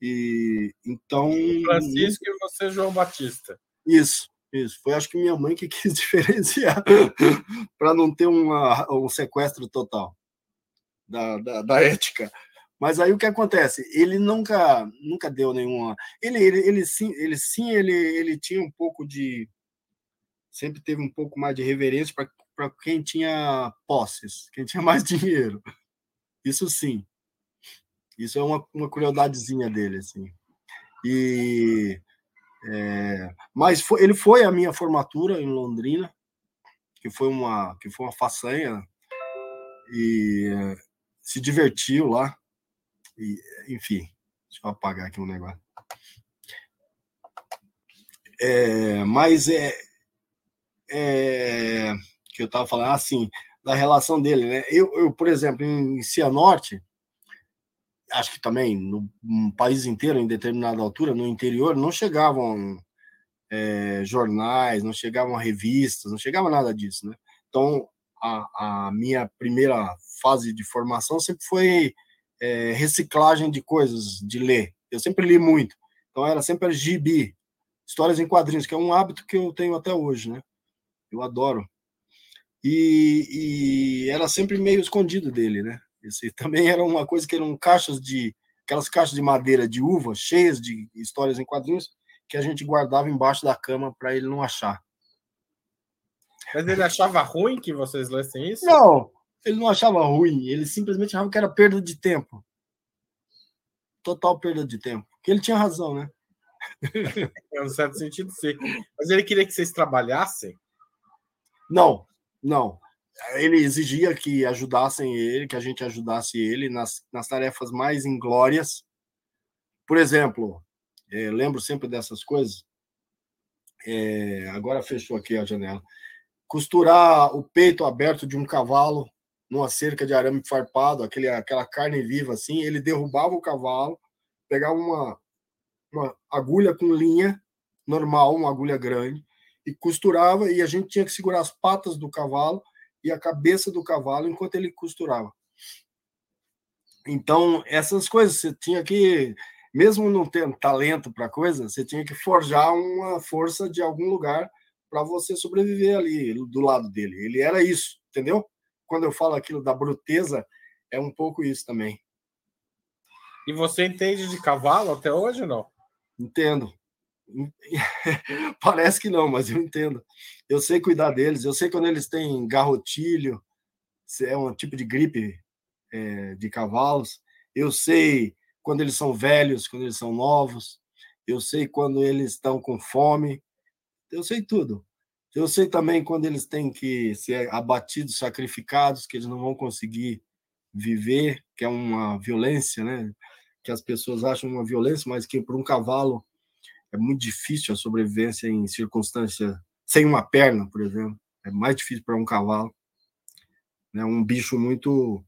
E então. Francisco e você, João Batista. Isso, isso. Foi acho que minha mãe que quis diferenciar para não ter uma, um sequestro total da, da, da, ética. Mas aí o que acontece? Ele nunca nunca deu nenhuma. Ele, ele, ele sim, ele sim, ele, ele tinha um pouco de. Sempre teve um pouco mais de reverência para quem tinha posses, quem tinha mais dinheiro. Isso sim. Isso é uma, uma crueldadezinha dele, assim. E, é, mas foi, ele foi a minha formatura em Londrina, que foi uma, que foi uma façanha, e é, se divertiu lá. E, enfim, deixa eu apagar aqui um negócio. É, mas é, é que eu estava falando assim da relação dele, né? Eu, eu por exemplo, em Cianorte, acho que também no, no, país inteiro, em determinada altura, no interior, não chegavam é, jornais, não chegavam revistas, não chegava nada disso, né? Então, a, a minha primeira fase de formação sempre foi é, reciclagem de coisas, de ler. Eu sempre li muito. Então, era sempre gibi, histórias em quadrinhos, que é um hábito que eu tenho até hoje, né? Eu adoro. E, e era sempre meio escondido dele, né? Esse também era uma coisa que eram caixas de aquelas caixas de madeira de uva cheias de histórias em quadrinhos que a gente guardava embaixo da cama para ele não achar. Mas ele achava ruim que vocês lessem isso? Não, ele não achava ruim, ele simplesmente achava que era perda de tempo. Total perda de tempo. Que ele tinha razão, né? em um certo sentido, sim. Mas ele queria que vocês trabalhassem? Não, não ele exigia que ajudassem ele, que a gente ajudasse ele nas, nas tarefas mais inglórias. Por exemplo, é, lembro sempre dessas coisas. É, agora fechou aqui a janela. Costurar o peito aberto de um cavalo numa cerca de arame farpado, aquele, aquela carne viva assim. Ele derrubava o cavalo, pegava uma, uma agulha com linha normal, uma agulha grande, e costurava, e a gente tinha que segurar as patas do cavalo e a cabeça do cavalo enquanto ele costurava. Então, essas coisas, você tinha que, mesmo não tendo talento para coisa, você tinha que forjar uma força de algum lugar para você sobreviver ali do lado dele. Ele era isso, entendeu? Quando eu falo aquilo da bruteza, é um pouco isso também. E você entende de cavalo até hoje ou não? Entendo. Parece que não, mas eu entendo. Eu sei cuidar deles, eu sei quando eles têm garrotilho, se é um tipo de gripe é, de cavalos, eu sei quando eles são velhos, quando eles são novos, eu sei quando eles estão com fome, eu sei tudo. Eu sei também quando eles têm que ser abatidos, sacrificados, que eles não vão conseguir viver, que é uma violência, né? Que as pessoas acham uma violência, mas que para um cavalo é muito difícil a sobrevivência em circunstância sem uma perna, por exemplo. É mais difícil para um cavalo. É né? um bicho muito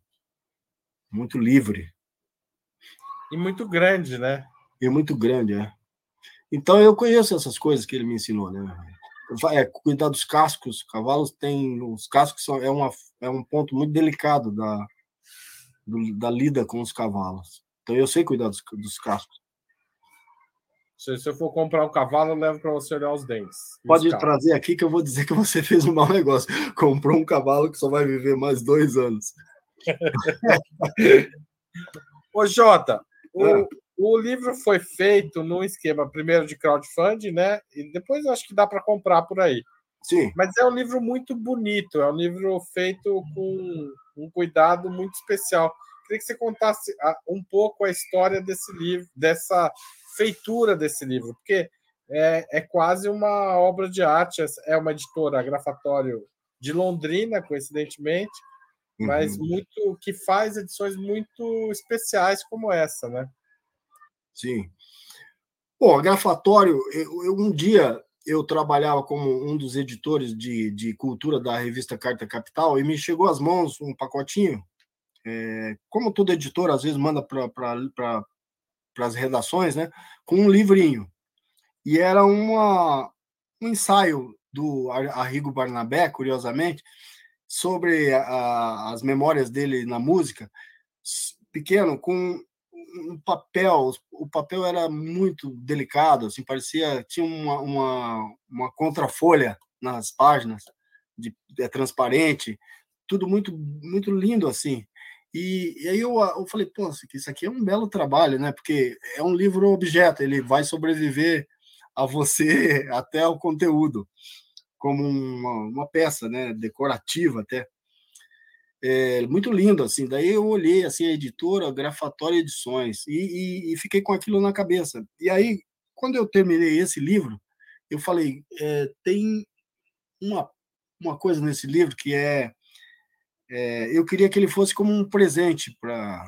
muito livre. E muito grande, né? E muito grande, é. Então eu conheço essas coisas que ele me ensinou, né? É, cuidar dos cascos, cavalos têm os cascos são é uma é um ponto muito delicado da do, da lida com os cavalos. Então eu sei cuidar dos, dos cascos. Se você for comprar um cavalo, eu levo para você olhar os dentes. Pode os trazer aqui que eu vou dizer que você fez um mau negócio. Comprou um cavalo que só vai viver mais dois anos. Ô, Jota, o, ah. o livro foi feito num esquema primeiro de crowdfunding, né? E depois eu acho que dá para comprar por aí. Sim. Mas é um livro muito bonito, é um livro feito com um cuidado muito especial. Queria que você contasse ah, um pouco a história desse livro, dessa feitura desse livro, porque é, é quase uma obra de arte. É uma editora, Grafatório de Londrina, coincidentemente, mas uhum. muito que faz edições muito especiais como essa, né? Sim. Bom, Grafatório, eu, eu, um dia eu trabalhava como um dos editores de, de cultura da revista Carta Capital e me chegou às mãos um pacotinho. É, como todo editor, às vezes manda para pra as redações, né? Com um livrinho. E era uma, um ensaio do Arrigo Barnabé, curiosamente, sobre a, as memórias dele na música, pequeno, com um papel, o papel era muito delicado, assim, parecia, tinha uma, uma, uma contrafolha nas páginas, de, é transparente, tudo muito, muito lindo, assim. E, e aí eu, eu falei, pô, isso aqui é um belo trabalho, né? Porque é um livro objeto, ele vai sobreviver a você até o conteúdo, como uma, uma peça, né? Decorativa até. É, muito lindo, assim. Daí eu olhei, assim, a editora, Grafatória Edições, e, e, e, fiquei com aquilo na cabeça. E aí, quando eu terminei esse livro, eu falei, é, tem uma, uma coisa nesse livro que é, é eu queria que ele fosse como um presente para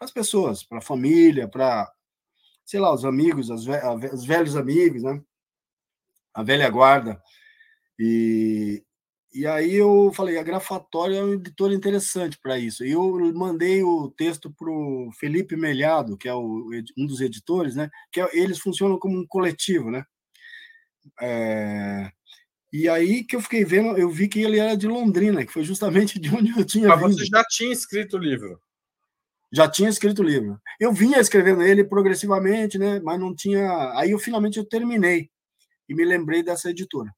as pessoas, para a família, para, sei lá, os amigos, as, os velhos amigos, né? A velha guarda. E, e aí eu falei, a Grafatória é um editor interessante para isso. E eu mandei o texto para o Felipe Melhado, que é o, um dos editores, né? Que é, eles funcionam como um coletivo, né? É, e aí que eu fiquei vendo, eu vi que ele era de Londrina, que foi justamente de onde eu tinha Mas vindo. você já tinha escrito o livro? Já tinha escrito o livro. Eu vinha escrevendo ele progressivamente, né? Mas não tinha. Aí eu finalmente eu terminei e me lembrei dessa editora.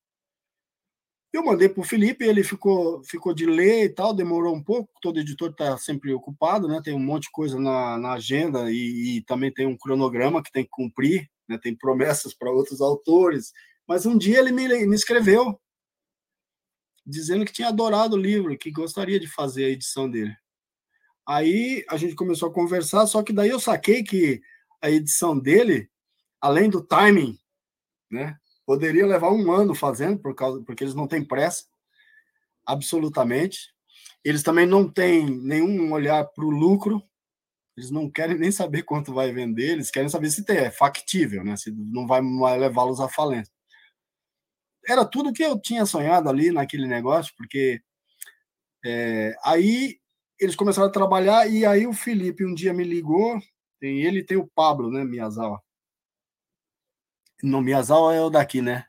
Eu mandei para o Felipe, ele ficou, ficou de ler e tal, demorou um pouco. Todo editor está sempre ocupado, né? Tem um monte de coisa na, na agenda e, e, também tem um cronograma que tem que cumprir, né? Tem promessas para outros autores. Mas um dia ele me, me escreveu dizendo que tinha adorado o livro, que gostaria de fazer a edição dele. Aí a gente começou a conversar, só que daí eu saquei que a edição dele, além do timing, né? Poderia levar um ano fazendo, por causa, porque eles não têm pressa, absolutamente. Eles também não têm nenhum olhar para o lucro, eles não querem nem saber quanto vai vender, eles querem saber se é factível, né? se não vai levá-los à falência. Era tudo que eu tinha sonhado ali naquele negócio, porque é, aí eles começaram a trabalhar e aí o Felipe um dia me ligou, tem ele tem o Pablo, né, Miyazawa. No Miyazawa é o daqui, né?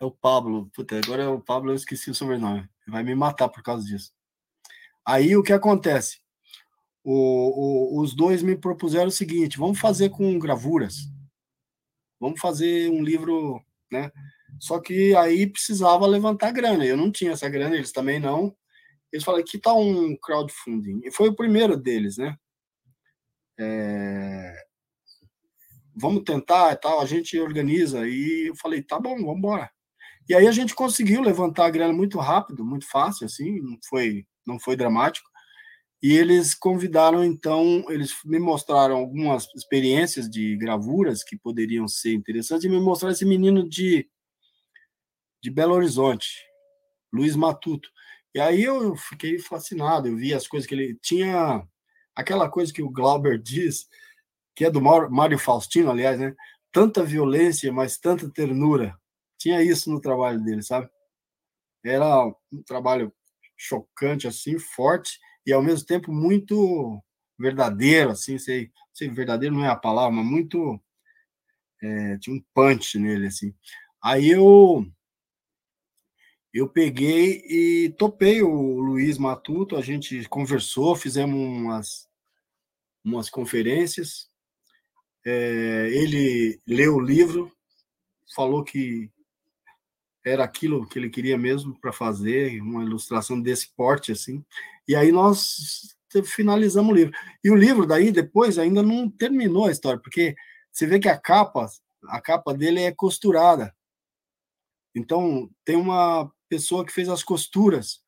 É o Pablo. Puta, agora é o Pablo, eu esqueci o sobrenome. Vai me matar por causa disso. Aí o que acontece? O, o, os dois me propuseram o seguinte: vamos fazer com gravuras. Vamos fazer um livro, né? Só que aí precisava levantar grana. Eu não tinha essa grana, eles também não. Eles falaram: que tal um crowdfunding? E foi o primeiro deles, né? É, vamos tentar e tal, a gente organiza. E eu falei, tá bom, vamos embora. E aí a gente conseguiu levantar a grana muito rápido, muito fácil, assim, não foi, não foi dramático. E eles convidaram, então, eles me mostraram algumas experiências de gravuras que poderiam ser interessantes e me mostraram esse menino de, de Belo Horizonte, Luiz Matuto. E aí eu fiquei fascinado, eu vi as coisas que ele tinha, aquela coisa que o Glauber diz, que é do Mário Faustino, aliás, né? Tanta violência, mas tanta ternura. Tinha isso no trabalho dele, sabe? Era um trabalho chocante, assim, forte e ao mesmo tempo muito verdadeiro, assim, sei, sei verdadeiro não é a palavra, mas muito é, tinha um punch nele, assim. Aí eu eu peguei e topei o Luiz Matuto, a gente conversou, fizemos umas, umas conferências, é, ele leu o livro, falou que era aquilo que ele queria mesmo para fazer, uma ilustração desse porte assim. E aí nós finalizamos o livro. E o livro daí depois ainda não terminou a história, porque você vê que a capa, a capa dele é costurada. Então tem uma pessoa que fez as costuras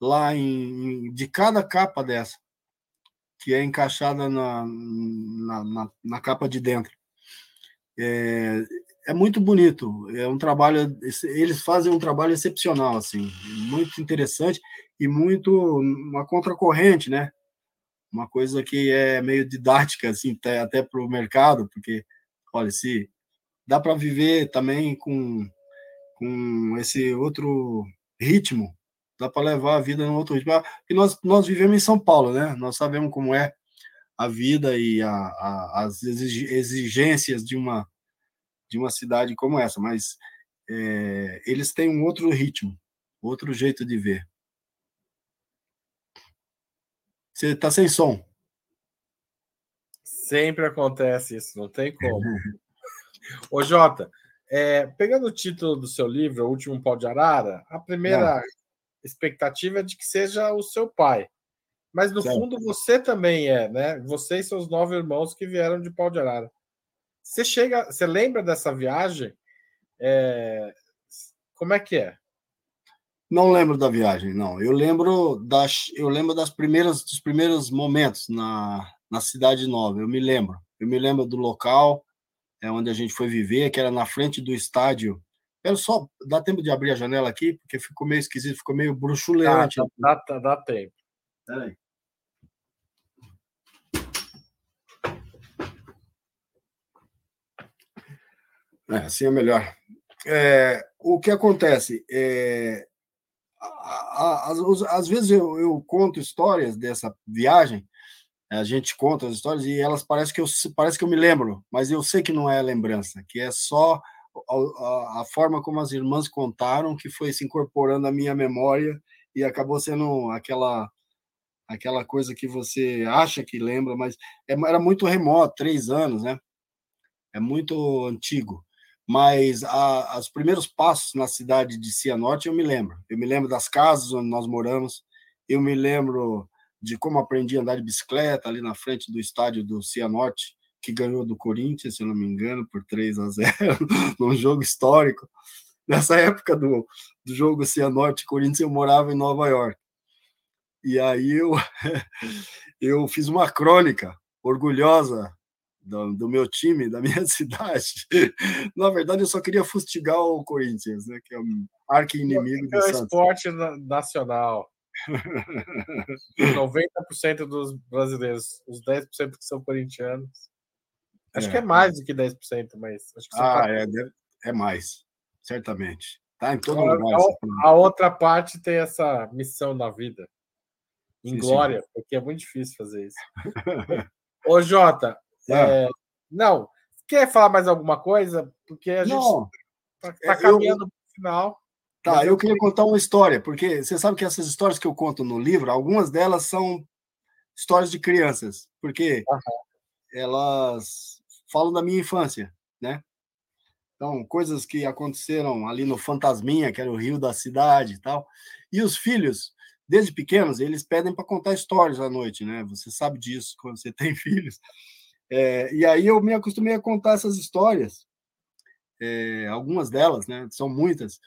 lá em, de cada capa dessa que é encaixada na, na, na, na capa de dentro. É, é muito bonito, é um trabalho, eles fazem um trabalho excepcional, assim, muito interessante, e muito uma contracorrente, né? Uma coisa que é meio didática, assim, até, até para o mercado, porque, olha, se dá para viver também com, com esse outro ritmo, dá para levar a vida num outro ritmo. E nós, nós vivemos em São Paulo, né? Nós sabemos como é a vida e a, a, as exigências de uma, de uma cidade como essa, mas é, eles têm um outro ritmo, outro jeito de ver. Você está sem som. Sempre acontece isso, não tem como. Ô, Jota, é, pegando o título do seu livro, O Último Pau de Arara, a primeira é. expectativa é de que seja o seu pai. Mas no fundo você também é, né? Você e seus nove irmãos que vieram de Pau de Arara. Você chega, você lembra dessa viagem? É, como é que é? Não lembro da viagem, não. Eu lembro das, eu lembro das primeiras, dos primeiros momentos na, na cidade nova. Eu me lembro. Eu me lembro do local, é onde a gente foi viver, que era na frente do estádio. Quero só dar tempo de abrir a janela aqui, porque ficou meio esquisito, ficou meio bruxuleante. Dá, dá, dá tempo. Peraí. É, assim é melhor. É, o que acontece? É, às vezes eu, eu, conto histórias dessa viagem, a gente conta as histórias e elas parecem que eu parece que eu me lembro, mas eu sei que não é lembrança, que é só a, a, a forma como as irmãs contaram que foi se incorporando à minha memória e acabou sendo aquela aquela coisa que você acha que lembra, mas é, era muito remoto, três anos, né? É muito antigo mas os primeiros passos na cidade de Cianorte eu me lembro. Eu me lembro das casas onde nós moramos, eu me lembro de como aprendi a andar de bicicleta ali na frente do estádio do Cianorte, que ganhou do Corinthians, se não me engano, por 3 a 0, num jogo histórico. Nessa época do, do jogo Cianorte Corinthians, eu morava em Nova York. E aí eu, eu fiz uma crônica orgulhosa do, do, meu time, da minha cidade. Na verdade, eu só queria fustigar o Corinthians, né, que é um arqui-inimigo do é Santos. esporte nacional. 90% dos brasileiros, os 10% que são corintianos. Acho é. que é mais do que 10%, mas acho que Ah, é, é mais, certamente. Tá em todo a, lugar. A, a, outra parte tem essa missão na vida. Em sim, glória, sim. porque é muito difícil fazer isso. Ô, Jota, é. É, não, quer falar mais alguma coisa? Porque a gente está tá caminhando para o final. Tá, eu, queria contar uma história, porque você sabe que essas histórias que eu conto no livro, algumas delas são histórias de crianças, porque uhum. elas falam da minha infância, né? Então, coisas que aconteceram ali no Fantasminha, que era o rio da cidade e tal. E os filhos, desde pequenos, eles pedem para contar histórias à noite, né? Você sabe disso quando você tem filhos. É, e aí eu me acostumei a contar essas histórias, é, algumas delas, né? São muitas.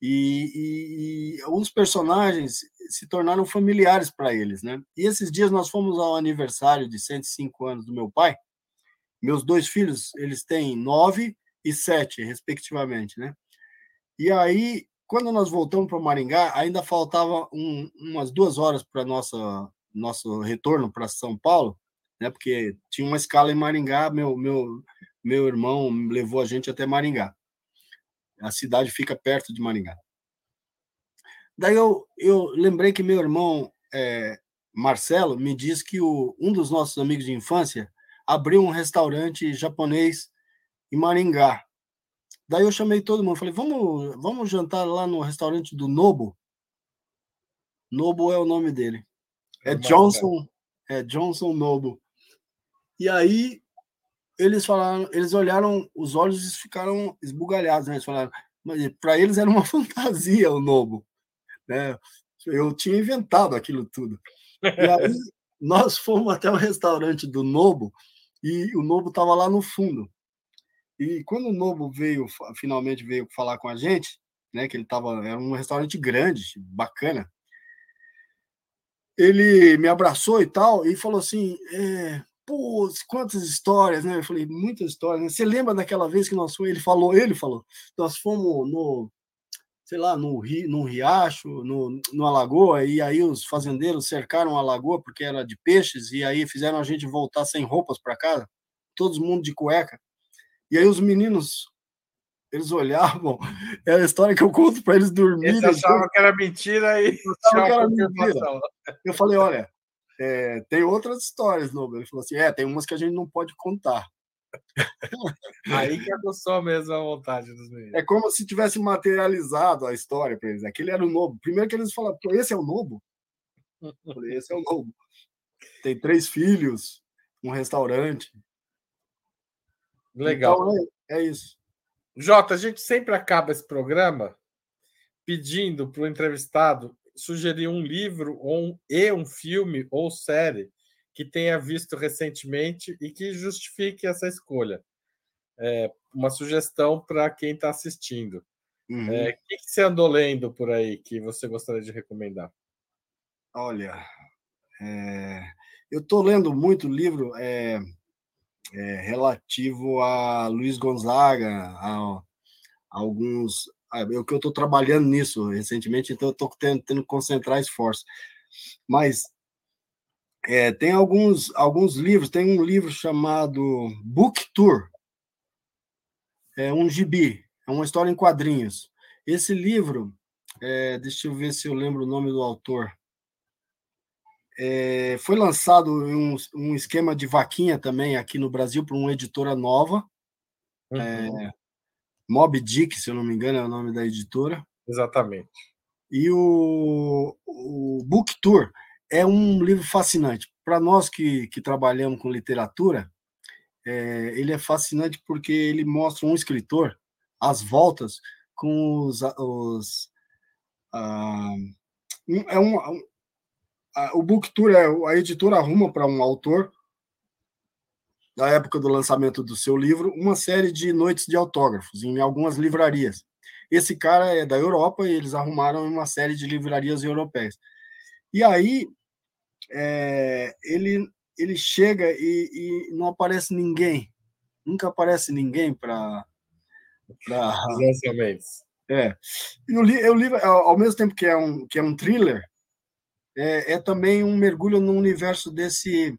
E, e, e, os personagens se tornaram familiares para eles, né? E esses dias nós fomos ao aniversário de 105 anos do meu pai. Meus dois filhos, eles têm nove e sete, respectivamente, né? E aí, quando nós voltamos para Maringá, ainda faltava um, umas duas horas para nossa nosso retorno para São Paulo né? Porque tinha uma escala em Maringá, meu meu meu irmão levou a gente até Maringá. A cidade fica perto de Maringá. Daí eu, eu lembrei que meu irmão é, Marcelo me disse que o, um dos nossos amigos de infância abriu um restaurante japonês em Maringá. Daí eu chamei todo mundo, falei, vamos, vamos jantar lá no restaurante do Nobo. Nobo é o nome dele. É Johnson, é Johnson Nobo. E aí eles falaram, eles olharam os olhos ficaram esbugalhados, né? Eles falaram, para eles era uma fantasia o Nobo, né? Eu tinha inventado aquilo tudo. E aí nós fomos até o restaurante do Nobo e o Nobo estava lá no fundo. E quando o Nobo veio, finalmente veio falar com a gente, né? Que ele estava, era um restaurante grande, bacana. Ele me abraçou e tal e falou assim: é, pô, quantas histórias, né? Eu falei, muitas histórias. Né? Você lembra daquela vez que nós fomos? Ele falou, ele falou, nós fomos no, sei lá, no rio, num riacho, no, numa lagoa, e aí os fazendeiros cercaram a lagoa porque era de peixes, e aí fizeram a gente voltar sem roupas para casa, todo mundo de cueca. E aí os meninos, eles olhavam, é a história que eu conto para eles dormirem. Eles achavam que era mentira e que era mentira. Eu falei, olha, é, tem outras histórias, Nobel. Ele falou assim, é, tem umas que a gente não pode contar. Aí que aguçou mesmo a vontade dos meninos. É como se tivesse materializado a história para eles. Aquele era o Nobo. Primeiro que eles falaram, esse é o Nobo? falei, esse é o Nobo. Tem três filhos, um restaurante. Legal. Então, é, é isso. Jota, a gente sempre acaba esse programa pedindo para o entrevistado sugerir um livro ou um, e um filme ou série que tenha visto recentemente e que justifique essa escolha. É, uma sugestão para quem está assistindo. Uhum. É, o que, que, você andou lendo por aí que você gostaria de recomendar? Olha, é, eu estou lendo muito livro é, é, relativo a Luiz Gonzaga, a, a alguns. Eu que eu estou trabalhando nisso recentemente, então eu estou tentando concentrar esforço. Mas é, tem alguns, alguns livros, tem um livro chamado Book Tour, é um gibi, é uma história em quadrinhos. Esse livro, é, deixa eu ver se eu lembro o nome do autor. É, foi lançado um, um, esquema de vaquinha também aqui no Brasil por uma editora nova. É, uhum. É, Mob Dick, se eu não me engano, é o nome da editora. Exatamente. E o, o Book Tour é um livro fascinante. Para nós que, que trabalhamos com literatura, é, ele é fascinante porque ele mostra um escritor às voltas com os. os ah, é um, um a, o Book Tour, é, a editora arruma para um autor, da época do lançamento do seu livro, uma série de noites de autógrafos em algumas livrarias. Esse cara é da Europa e eles arrumaram uma série de livrarias europeias. E aí é, ele, ele chega e, e, não aparece ninguém. Nunca aparece ninguém para. Pra... É. E o, o livro, ao mesmo tempo que é um, que é um thriller, é, é também um mergulho no universo desse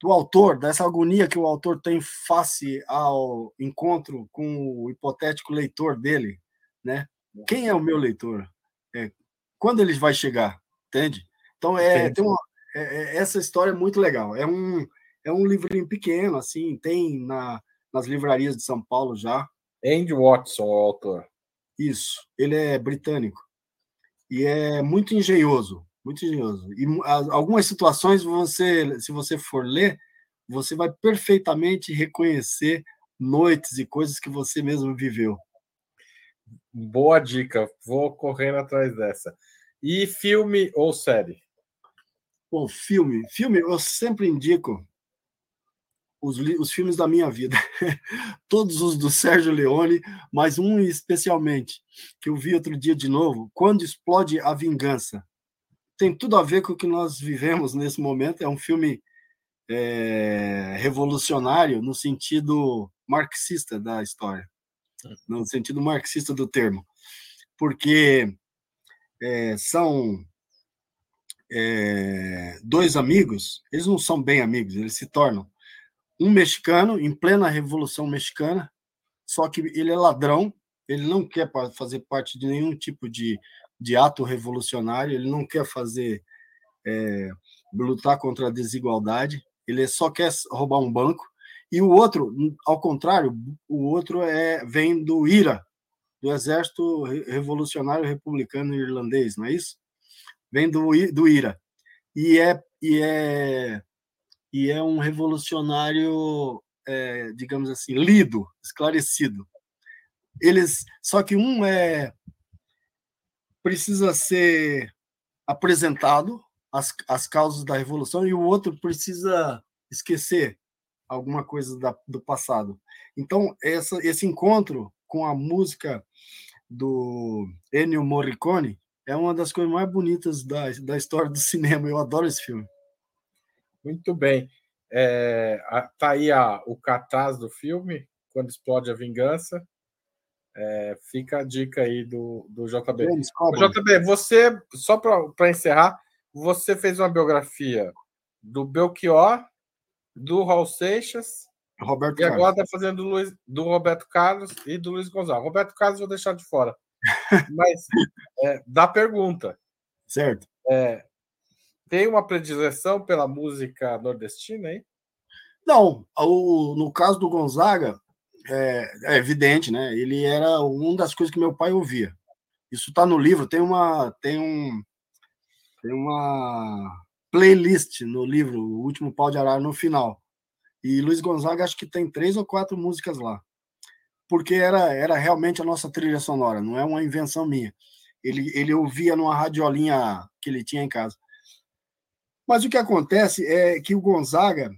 do autor, dessa agonia que o autor tem face ao encontro com o hipotético leitor dele, né? Quem é o meu leitor? É, quando ele vai chegar, entende? Então, é, uma, é, é, essa história é muito legal. É um, é um livrinho pequeno, assim, tem na, nas livrarias de São Paulo já. Andy Watson, o autor. Isso, ele é britânico. E é muito engenhoso, muito engenhoso. E algumas situações, você, se você for ler, você vai perfeitamente reconhecer noites e coisas que você mesmo viveu. Boa dica, vou correndo atrás dessa. E filme ou série? Bom, filme. Filme, eu sempre indico os, os filmes da minha vida. Todos os do Sérgio Leone, mas um especialmente, que eu vi outro dia de novo, Quando Explode a Vingança. Tem tudo a ver com o que nós vivemos nesse momento. É um filme é, revolucionário no sentido marxista da história, no sentido marxista do termo, porque é, são é, dois amigos, eles não são bem amigos, eles se tornam. Um mexicano, em plena Revolução Mexicana, só que ele é ladrão, ele não quer fazer parte de nenhum tipo de, de ato revolucionário, ele não quer fazer. É, lutar contra a desigualdade, ele só quer roubar um banco. E o outro, ao contrário, o outro é vem do IRA, do Exército Revolucionário Republicano Irlandês, não é isso? vem do, do IRA. E é, e é, e é um revolucionário, é, digamos assim, lido, esclarecido. Eles, só que um é precisa ser apresentado as, as causas da revolução e o outro precisa esquecer alguma coisa da, do passado. Então essa, esse encontro com a música do Ennio Morricone é uma das coisas mais bonitas da, da história do cinema. Eu adoro esse filme. Muito bem. É, tá aí a, o cartaz do filme, Quando Explode a Vingança. É, fica a dica aí do, do JB. JB, você, só para encerrar, você fez uma biografia do Belchior, do Raul Seixas, Roberto e agora está fazendo do, Luiz, do Roberto Carlos e do Luiz Gonzaga. Roberto Carlos vou deixar de fora. Mas é, da pergunta. Certo. É, tem uma predileção pela música nordestina aí? Não, o, no caso do Gonzaga, é, é, evidente, né? Ele era uma das coisas que meu pai ouvia. Isso está no livro, tem uma tem um tem uma playlist no livro, o último pau de arara no final. E Luiz Gonzaga acho que tem três ou quatro músicas lá, porque era era realmente a nossa trilha sonora, não é uma invenção minha. Ele ele ouvia numa radiolinha que ele tinha em casa. Mas o que acontece é que o Gonzaga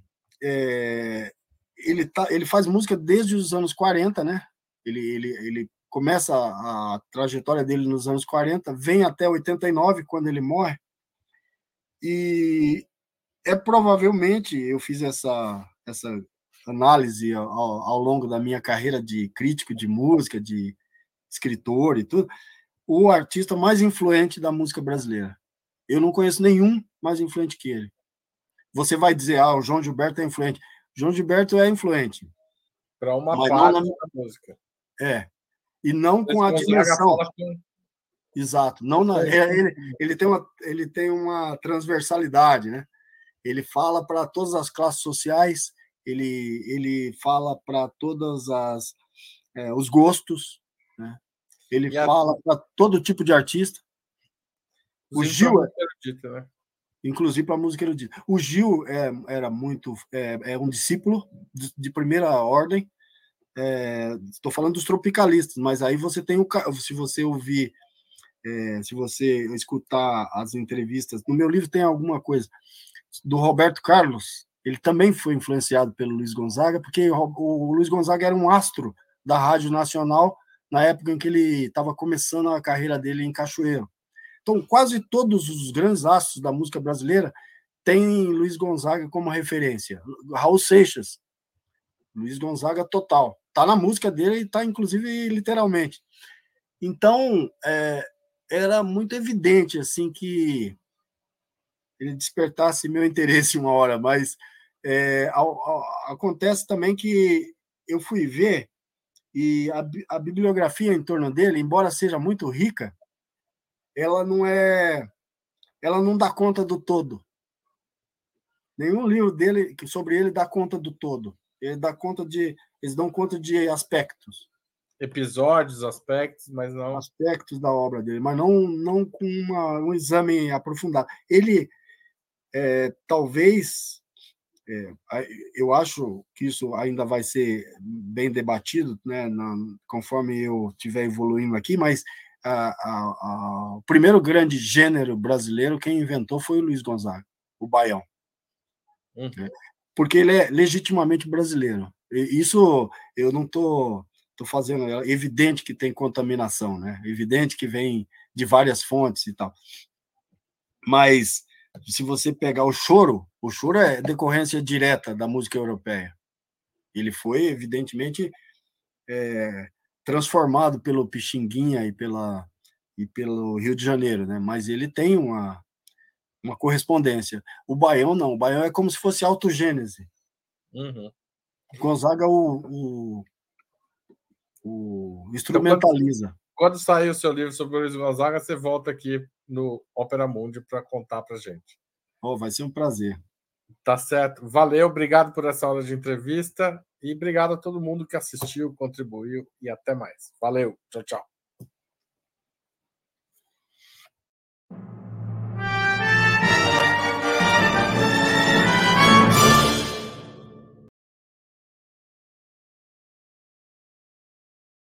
é, ele, tá, ele faz música desde os anos 40, né? Ele, ele, ele começa a, a trajetória dele nos anos 40, vem até 89, quando ele morre. E é provavelmente, eu fiz essa, essa análise ao, ao longo da minha carreira de crítico de música, de escritor e tudo, o artista mais influente da música brasileira. Eu não conheço nenhum mais influente que ele. Você vai dizer, ah, o João Gilberto é influente. João Gilberto é influente. Para uma parte na... da música. É. E não com a dimensão. Exato. Não na... É, ele, ele, tem uma, ele tem uma transversalidade, né? Ele fala para todas as classes sociais, ele, ele fala para todas as é, os gostos, né? Ele fala para todo tipo de artista. O Gil, é... né? Inclusive para a música erudita. O Gil é, era muito é, é, um discípulo de, de primeira ordem. Estou é, falando dos tropicalistas, mas aí você tem o se você ouvir, é, se você escutar as entrevistas, no meu livro tem alguma coisa do Roberto Carlos. Ele também foi influenciado pelo Luiz Gonzaga, porque o, o Luiz Gonzaga era um astro da Rádio Nacional na época em que ele estava começando a carreira dele em Cachoeiro. Então, quase todos os grandes astros da música brasileira têm Luiz Gonzaga como referência. Raul Seixas, Luiz Gonzaga total. Tá na música dele e tá, inclusive, literalmente. Então, é, era muito evidente, assim, que ele despertasse meu interesse uma hora, mas é, acontece também que eu fui ver e a, a bibliografia em torno dele, embora seja muito rica, ela não é ela não dá conta do todo. Nenhum livro dele sobre ele dá conta do todo. Ele dá conta de eles dão conta de aspectos, episódios, aspectos, mas não aspectos da obra dele, mas não não com uma, um exame aprofundado. Ele é, talvez é, eu acho que isso ainda vai ser bem debatido, né, na, conforme eu estiver evoluindo aqui, mas a, a, a, o primeiro grande gênero brasileiro, quem inventou foi o Luiz Gonzaga, o baião. Uhum. Porque ele é legitimamente brasileiro. E isso eu não estou tô, tô fazendo. É evidente que tem contaminação, né? Evidente que vem de várias fontes e tal. Mas se você pegar o choro, o choro é decorrência direta da música europeia. Ele foi, evidentemente, é, transformado pelo Pixinguinha e, pela, e pelo Rio de Janeiro, né? Mas ele tem uma, uma correspondência. O Baião não, o Baião é como se fosse autogênese. Uhum. Gonzaga o, o, o instrumentaliza. Então, quando, quando, sair o seu livro sobre o Luiz Gonzaga, você volta aqui no Opera Mundi para contar para gente. Oh, vai ser um prazer. Tá certo. Valeu, obrigado por essa hora de entrevista e obrigado a todo mundo que assistiu, contribuiu e até mais. Valeu, tchau, tchau.